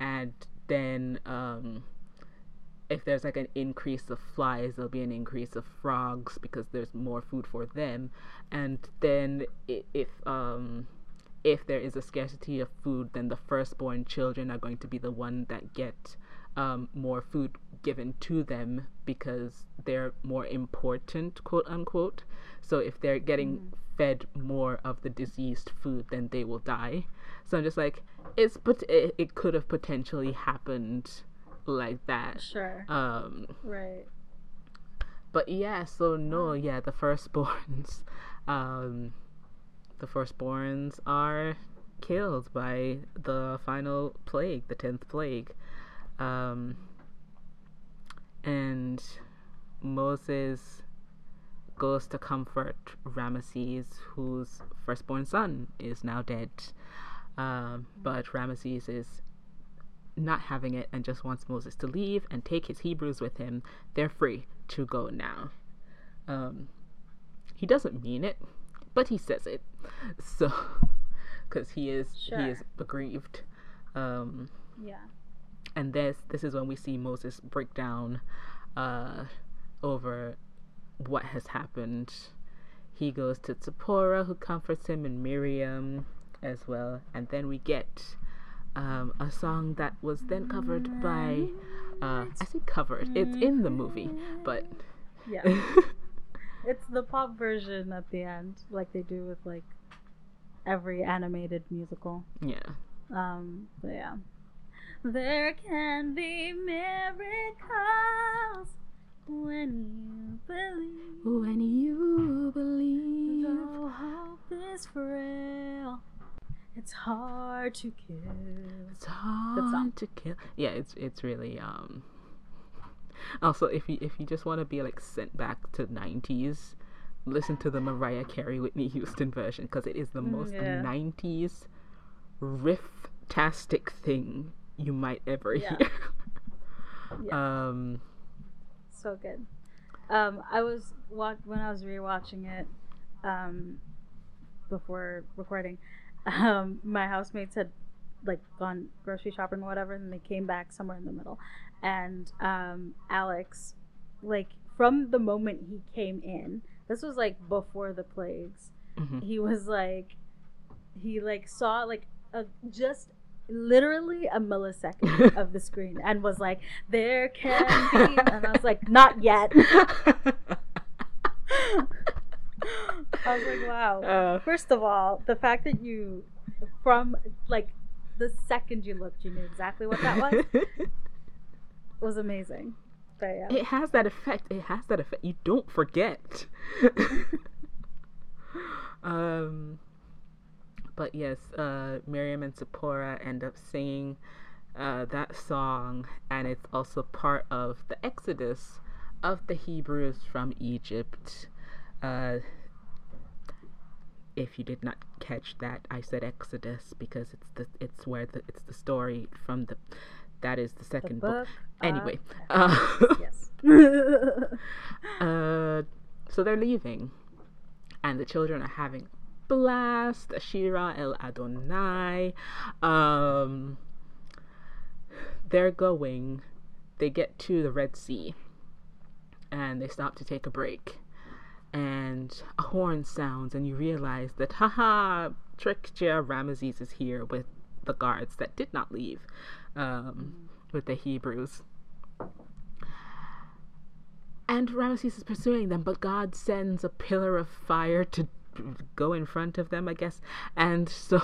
and then um, if there's like an increase of flies, there'll be an increase of frogs because there's more food for them, and then if um, if there is a scarcity of food, then the firstborn children are going to be the one that get um, more food given to them because they're more important, quote unquote. So if they're getting mm. fed more of the diseased food, then they will die. So I'm just like, it's but it, it could have potentially happened like that. Sure. Um. Right. But yeah, so no, yeah, the firstborns, um, the firstborns are killed by the final plague, the tenth plague. Um, and Moses goes to comfort Ramesses, whose firstborn son is now dead. Um, but Ramesses is not having it and just wants Moses to leave and take his Hebrews with him. They're free to go now. Um, he doesn't mean it, but he says it. So, because he is sure. he is aggrieved. Um, yeah and this this is when we see Moses break down uh, over what has happened. He goes to Zipporah, who comforts him, and Miriam as well, and then we get um, a song that was then covered by. Uh, I say covered. It's in the movie, but yeah, it's the pop version at the end, like they do with like every animated musical. Yeah. Um. But yeah. There can be miracles when you believe. When you believe. Though hope is frail, it's hard to kill. It's hard to kill. Yeah, it's it's really um. Also, if you if you just want to be like sent back to '90s, listen to the Mariah Carey Whitney Houston version because it is the mm, most yeah. '90s riff-tastic thing you might ever yeah. hear. yeah. Um, so good. Um, I was wa- when I was rewatching it um, before recording. Um, my housemates had like gone grocery shopping or whatever, and they came back somewhere in the middle. And um, Alex, like from the moment he came in, this was like before the plagues. Mm-hmm. He was like, he like saw like a just literally a millisecond of the screen and was like, "There can be," and I was like, "Not yet." I was like, "Wow." Uh, First of all, the fact that you, from like the second you looked, you knew exactly what that was, was amazing. But, yeah. It has that effect. It has that effect. You don't forget. um but yes, uh, Miriam and Zipporah end up singing uh, that song, and it's also part of the exodus of the Hebrews from Egypt. Uh, if you did not catch that, I said Exodus because it's the it's where the it's the story from the that is the second the book. book. Anyway, uh, yes. uh, so they're leaving, and the children are having blast, Shira El Adonai. Um, they're going, they get to the Red Sea and they stop to take a break. And a horn sounds, and you realize that, haha, tricked ya, Ramesses is here with the guards that did not leave um, with the Hebrews. And Ramesses is pursuing them, but God sends a pillar of fire to go in front of them, I guess. And so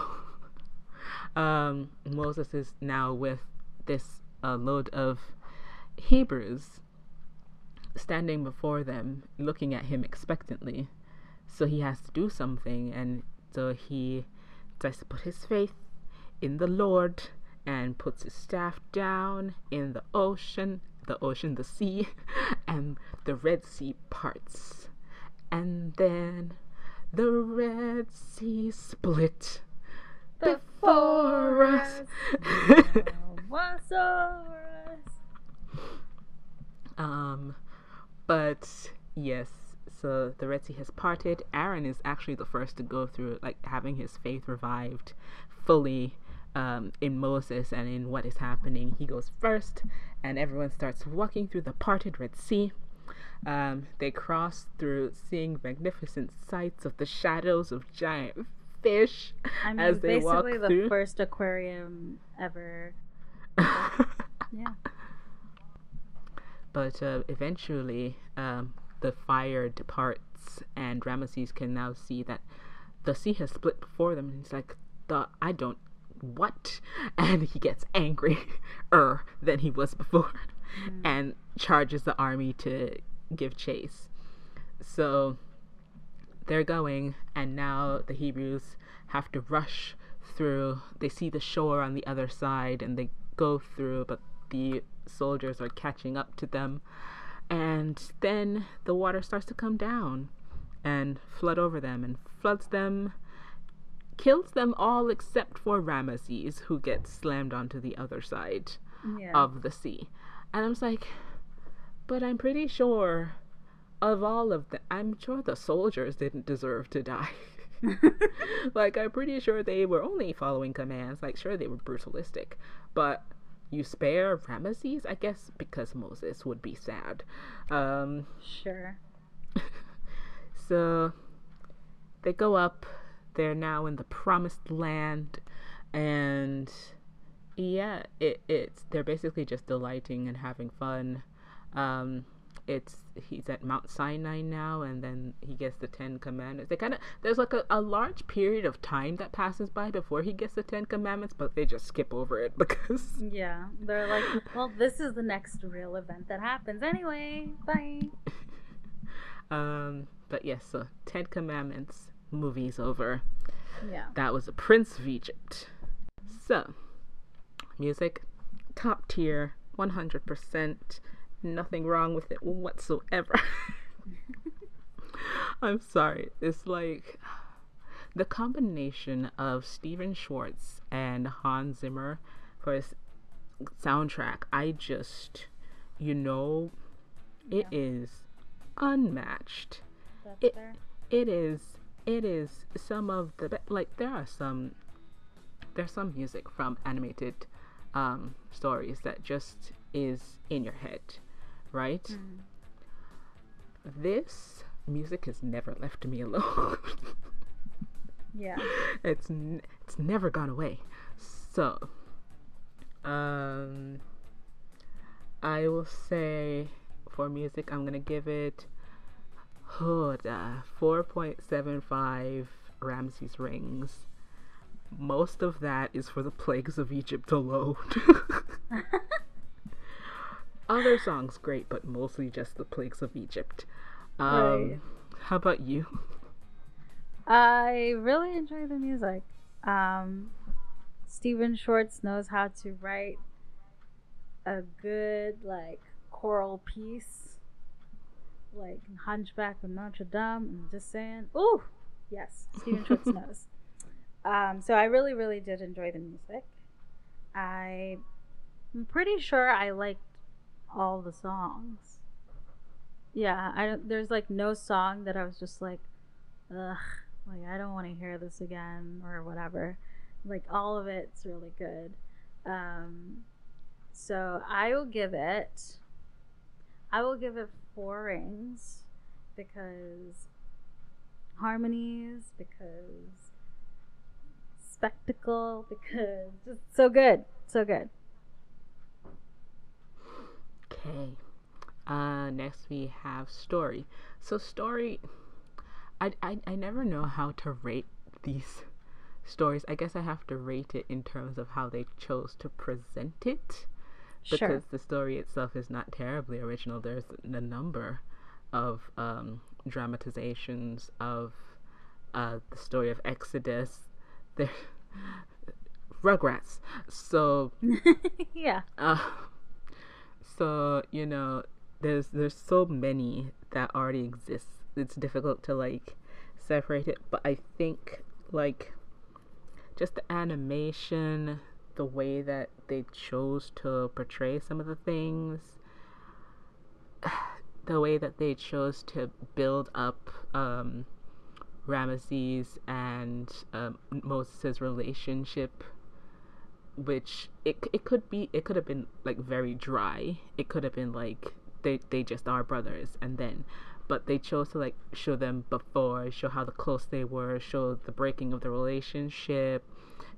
um, Moses is now with this uh, load of Hebrews standing before them, looking at him expectantly. So he has to do something, and so he tries to put his faith in the Lord and puts his staff down in the ocean the ocean, the sea, and the Red Sea parts. And then the Red Sea split before us. us. Um, but yes, so the Red Sea has parted. Aaron is actually the first to go through, like having his faith revived fully um, in Moses and in what is happening. He goes first, and everyone starts walking through the parted Red Sea. Um, they cross through seeing magnificent sights of the shadows of giant fish I mean, as they walk basically the through. first aquarium ever. Yeah. But uh, eventually, um, the fire departs, and Ramesses can now see that the sea has split before them. And he's like, "The I don't what?" And he gets angry, er, than he was before, and charges the army to give chase. So they're going, and now the Hebrews have to rush through. They see the shore on the other side, and they go through, but the soldiers are catching up to them. And then the water starts to come down and flood over them and floods them, kills them all except for Ramesses, who gets slammed onto the other side Yeah. of the sea. And I was like, but I'm pretty sure of all of them, I'm sure the soldiers didn't deserve to die. like, I'm pretty sure they were only following commands. Like, sure, they were brutalistic, but you spare Ramesses, I guess, because Moses would be sad. Um, Sure. so they go up. They're now in the promised land, and yeah, it, it's they're basically just delighting and having fun. Um, it's he's at Mount Sinai now, and then he gets the Ten Commandments. They kind of there's like a, a large period of time that passes by before he gets the Ten Commandments, but they just skip over it because Yeah. They're like, well, this is the next real event that happens anyway. Bye. um. But yes, so Ten Commandments movie's over. Yeah. That was a Prince of Egypt. So, music, top tier, 100%. Nothing wrong with it whatsoever. I'm sorry. It's like the combination of Stephen Schwartz and Hans Zimmer for his soundtrack. I just, you know, it is unmatched That's It- fair. it is it is some of the be- like there are some there's some music from animated um stories that just is in your head right Mm. this music has never left me alone Yeah. it's n- it's never gone away so um i will say for music i'm gonna give it Hold, uh, 4.75 Ramses rings. Most of that is for the plagues of Egypt alone. Other songs great, but mostly just the plagues of Egypt. Um, Right. How about you? I really enjoy the music. Um, Stephen Schwartz knows how to write a good like choral piece, like Hunchback of Notre Dame. I'm just saying, ooh, yes, Stephen Schwartz knows. Um, so I really, really did enjoy the music. I, I'm pretty sure I liked all the songs. Yeah, I. There's like no song that I was just like, ugh. Like I don't want to hear this again or whatever. Like all of it's really good. Um, so I will give it. I will give it four rings because harmonies, because spectacle, because just so good, so good. Okay. Uh, next we have story. So story, I, I I never know how to rate these stories. I guess I have to rate it in terms of how they chose to present it, because Sure. the story itself is not terribly original. There's a number of um, dramatizations of uh, the story of Exodus. There, Rugrats. So yeah. uh, so you know, there's there's so many that already exist. It's difficult to like separate it, but I think like just the animation, the way that they chose to portray some of the things, the way that they chose to build up um, Ramesses and um, Moses' relationship which it it could be it could have been like very dry. It could have been like they they just are brothers and then but they chose to like show them before, show how the close they were, show the breaking of the relationship,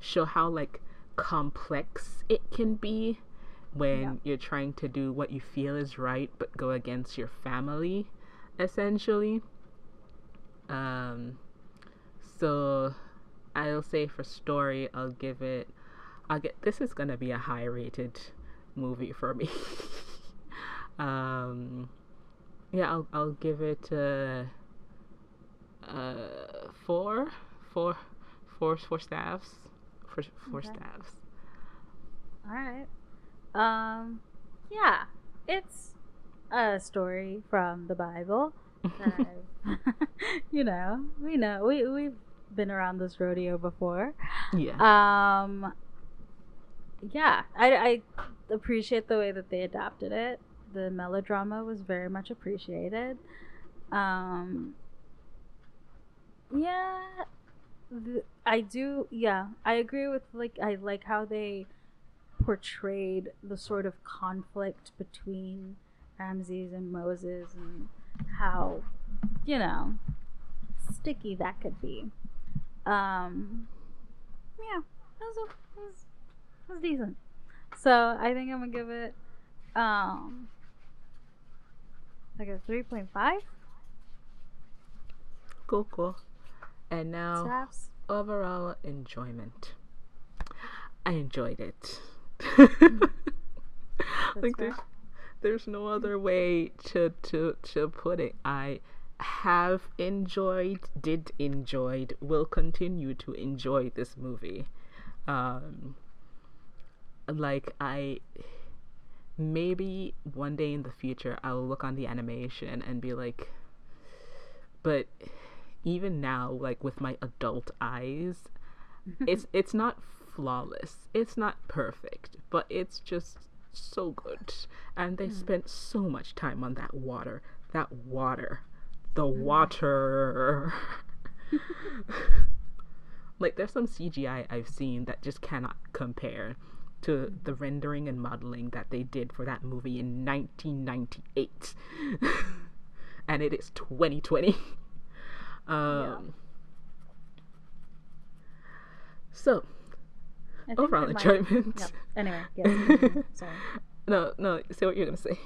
show how like complex it can be when Yeah. you're trying to do what you feel is right but go against your family essentially. Um so I'll say for story I'll give it I'll get this is gonna be a high rated movie for me. um, yeah, I'll I'll give it uh, uh four, four, four, four staffs, four, four Okay. staffs. All right. Um, yeah, it's a story from the Bible. You know, we know we we've been around this rodeo before. yeah, Um, yeah, I I appreciate the way that they adapted it. The melodrama was very much appreciated. Um, yeah, th- I do. Yeah, I agree with like I like how they portrayed the sort of conflict between Ramses and Moses and how you know sticky that could be. Um, yeah, was, a, it was, was decent. So I think I'm gonna give it um like a three point five cool, cool. And now snaps. overall enjoyment. I enjoyed it. like there's, there's no other way to to to put it. I have enjoyed, did enjoyed, will continue to enjoy this movie. Um, like I maybe one day in the future I'll look on the animation and be like, but even now, like with my adult eyes, it's it's not flawless. It's not perfect, but it's just so good. And they mm. spent so much time on that water. That water. The mm. water. like there's some CGI I've seen that just cannot compare to the rendering and modeling that they did for that movie in 1998. and it is 2020. Um So, I think overall might- enjoyment. Anyway, yes. Sorry. No, no, say what you're gonna say.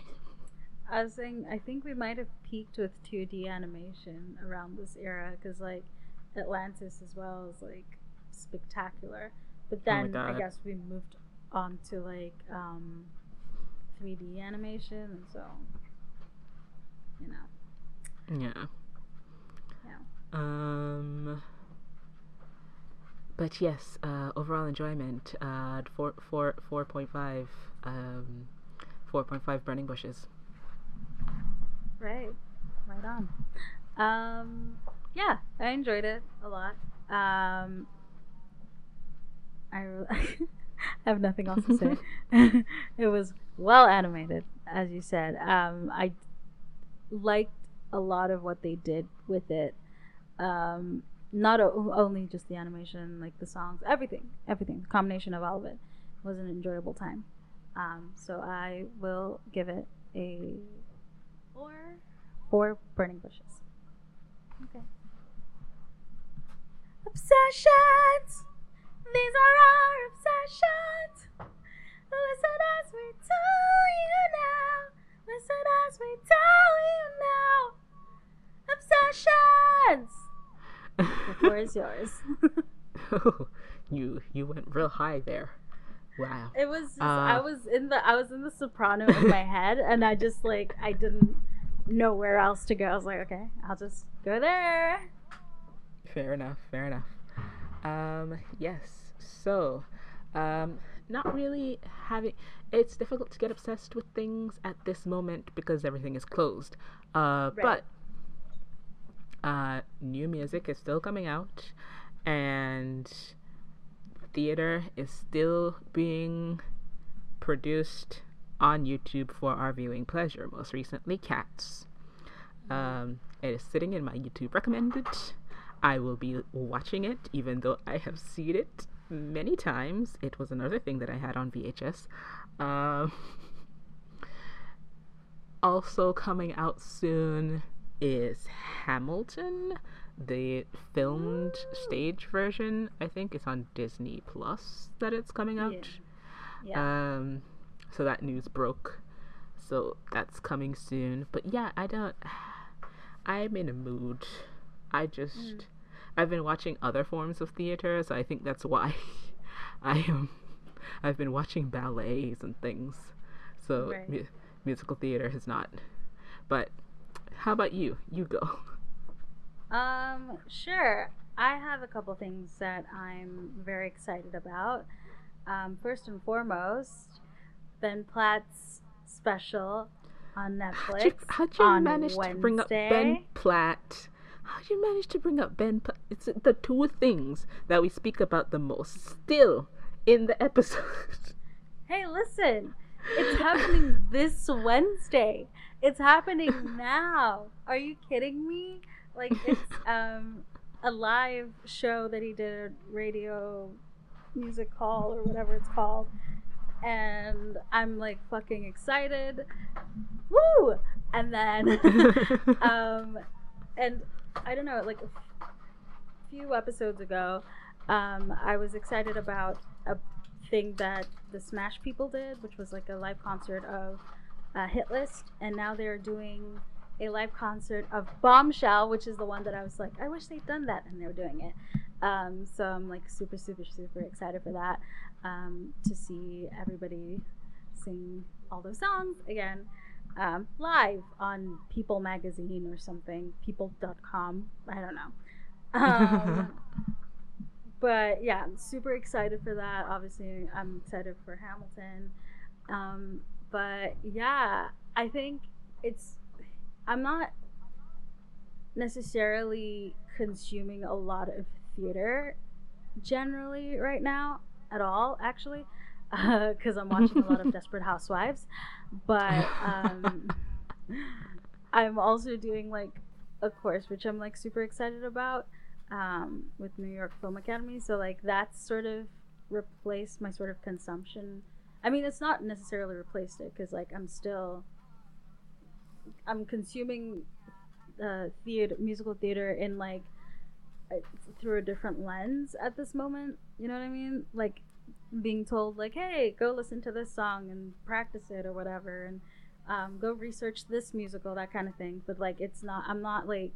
I was saying, I think we might have peaked with 2D animation around this era because, like, Atlantis as well is like spectacular. But Oh then I guess we moved on to like um, 3D animation, and so you know, Yeah. yeah. Um. But yes, uh, overall enjoyment. Uh, four, four, four point five. Um, four point five burning bushes. Right, right on. Um, yeah, I enjoyed it a lot. Um, I, re- I have nothing else to say. it was well animated, as you said. Um, I liked a lot of what they did with it. Um, not o- only just the animation, like the songs, everything, everything, the combination of all of it was an enjoyable time. Um, so I will give it a four, four burning bushes. Okay. Obsessions. These are our obsessions. Listen as we tell you now. Listen as we tell you now. Obsessions. The floor is yours. you you went real high there. Wow. It was just, Uh, I was in the I was in the soprano in my head and I just like I didn't know where else to go. I was like, okay, I'll just go there. Fair enough. Fair enough. Um, yes. So, um, not really having. It's difficult to get obsessed with things at this moment because everything is closed. Uh, Right. but uh, new music is still coming out, and theater is still being produced on YouTube for our viewing pleasure. Most recently, Cats. Um, it is sitting in my YouTube recommended. I will be watching it, even though I have seen it many times. It was another thing that I had on VHS. Um, also coming out soon is Hamilton, the filmed stage version. I think it's on Disney Plus that it's coming out. Yeah. Um, so that news broke. So that's coming soon. But yeah, I don't. I'm in a mood. I just. Mm. I've been watching other forms of theater, so I think that's why I am. I've been watching ballets and things. So Right. mu- musical theater has not. But how about you? You go. Um, sure. I have a couple things that I'm very excited about. Um, first and foremost, Ben Platt's special on How'd you, how'd you on manage Wednesday. to bring up Ben Platt? How'd you manage to bring up Ben Platt? It's the two things that we speak about the most still in the episode. Hey, listen, it's happening this Wednesday. It's happening now. Are you kidding me? Like it's um a live show that he did, radio music hall or whatever it's called. And I'm like fucking excited. Woo! And then um and I don't know, like a few episodes ago, um, I was excited about a thing that the Smash people did, which was like a live concert of uh, Hit List, and now they're doing a live concert of Bombshell, which is the one that I was like, I wish they'd done that, and they were doing it. Um, so I'm like super, super, super excited for that um, to see everybody sing all those songs again um, live on People Magazine or something, people.com. I don't know. Um, but yeah, I'm super excited for that. Obviously, I'm excited for Hamilton. Um, but yeah, I think it's. I'm not necessarily consuming a lot of theater generally right now at all, actually, because I'm watching a lot of Desperate Housewives. But um, I'm also doing like a course which I'm like super excited about um, with New York Film Academy. So like that's sort of replaced my sort of consumption. I mean, it's not necessarily replaced it because like I'm still I'm consuming uh, theater, musical theater in like uh, through a different lens at this moment. You know what I mean? Like being told like, hey, go listen to this song and practice it or whatever, and um, go research this musical, that kind of thing. But like, it's not. I'm not like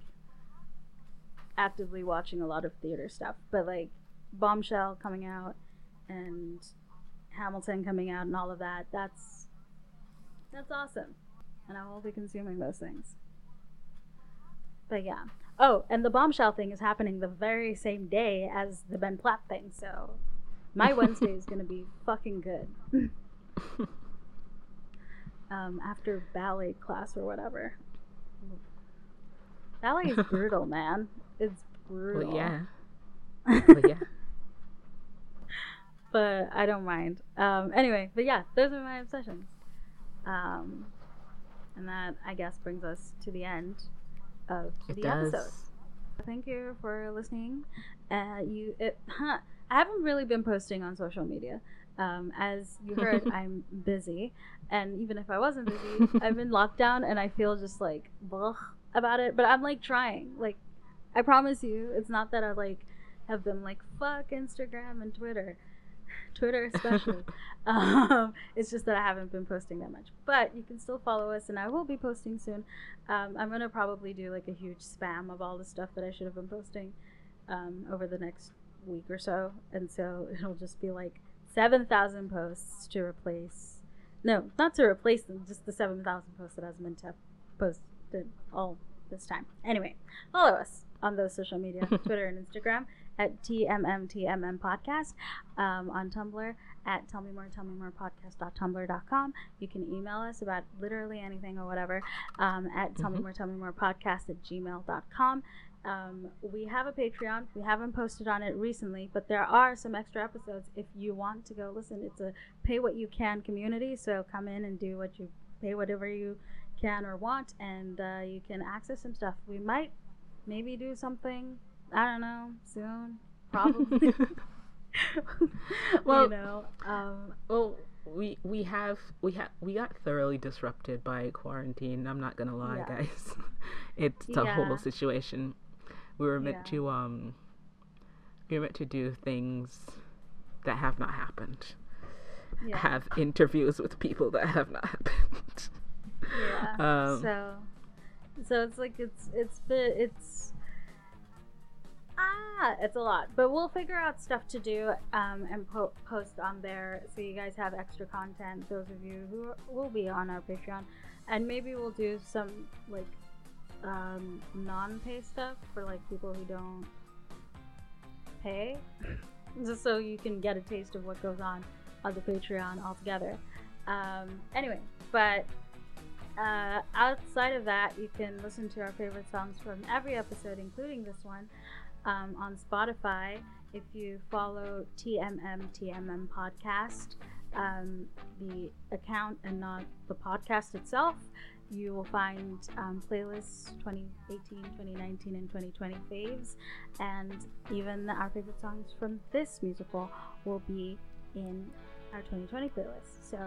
actively watching a lot of theater stuff, but like Bombshell coming out and Hamilton coming out and all of that. That's that's awesome, and I will be consuming those things. But yeah. Oh, and the bombshell thing is happening the very same day as the Ben Platt thing, so my Wednesday is gonna be fucking good. um, after ballet class or whatever. Ballet is brutal, man. It's brutal. well, yeah. Well, yeah. but I don't mind. Um, anyway, but yeah, those are my obsessions. Um, and that I guess brings us to the end of It the does. episode. Thank you for listening. Uh, you, it, huh, I haven't really been posting on social media. Um, as you heard, I'm busy, and even if I wasn't busy, I'm in lockdown, and I feel just like ugh, about it. But I'm like trying. Like, I promise you, it's not that I like have been like fuck Instagram and Twitter. Twitter especially. um, it's just that I haven't been posting that much. But you can still follow us, and I will be posting soon. Um, I'm gonna probably do like a huge spam of all the stuff that I should have been posting um, over the next week or so, and so it'll just be like seven thousand posts to replace. No, not to replace them, just the seven thousand posts that I was meant to posted all this time. Anyway, follow us on those social media, Twitter and Instagram at TMMTMM Podcast, um, on Tumblr at Tell Me More, Tell Me More Podcast.tumblr.com. You can email us about literally anything or whatever um, at Tell Me More, Tell Me More Podcast at gmail.com. Um, we have a Patreon. We haven't posted on it recently, but there are some extra episodes if you want to go listen. It's a pay what you can community, so come in and do what you pay whatever you can or want, and uh, you can access some stuff. We might maybe do something. I don't know soon, probably. Well- you know, um, Well, we we have we have we got thoroughly disrupted by quarantine. I'm not gonna lie, Yeah. guys. it's a Yeah. whole situation. We were meant Yeah. to um we were meant to do things that have not happened. yeah, Have interviews with people that have not happened. yeah. um, so, so it's like it's it's it's ah it's a lot, but we'll figure out stuff to do um and po- post on there so you guys have extra content. Those of you who are- will be on our Patreon, and maybe we'll do some like um non-pay stuff for like people who don't pay, just so you can get a taste of what goes on on the Patreon altogether. Um, anyway, but uh, outside of that, you can listen to our favorite songs from every episode, including this one, um, on Spotify. If you follow TMM TMM Podcast, um, the account and not the podcast itself, you will find um, playlists 2018, 2019, and 2020 faves, and even our favorite songs from this musical will be in our 2020 playlist. So,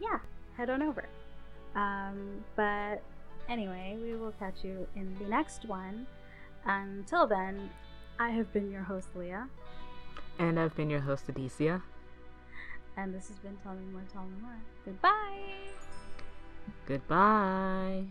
yeah, head on over. Um, but anyway, we will catch you in the next one. Until then, I have been your host, Leah, and I've been your host, Adicia. and this has been Tell Me More, Tell Me More. Goodbye! Goodbye.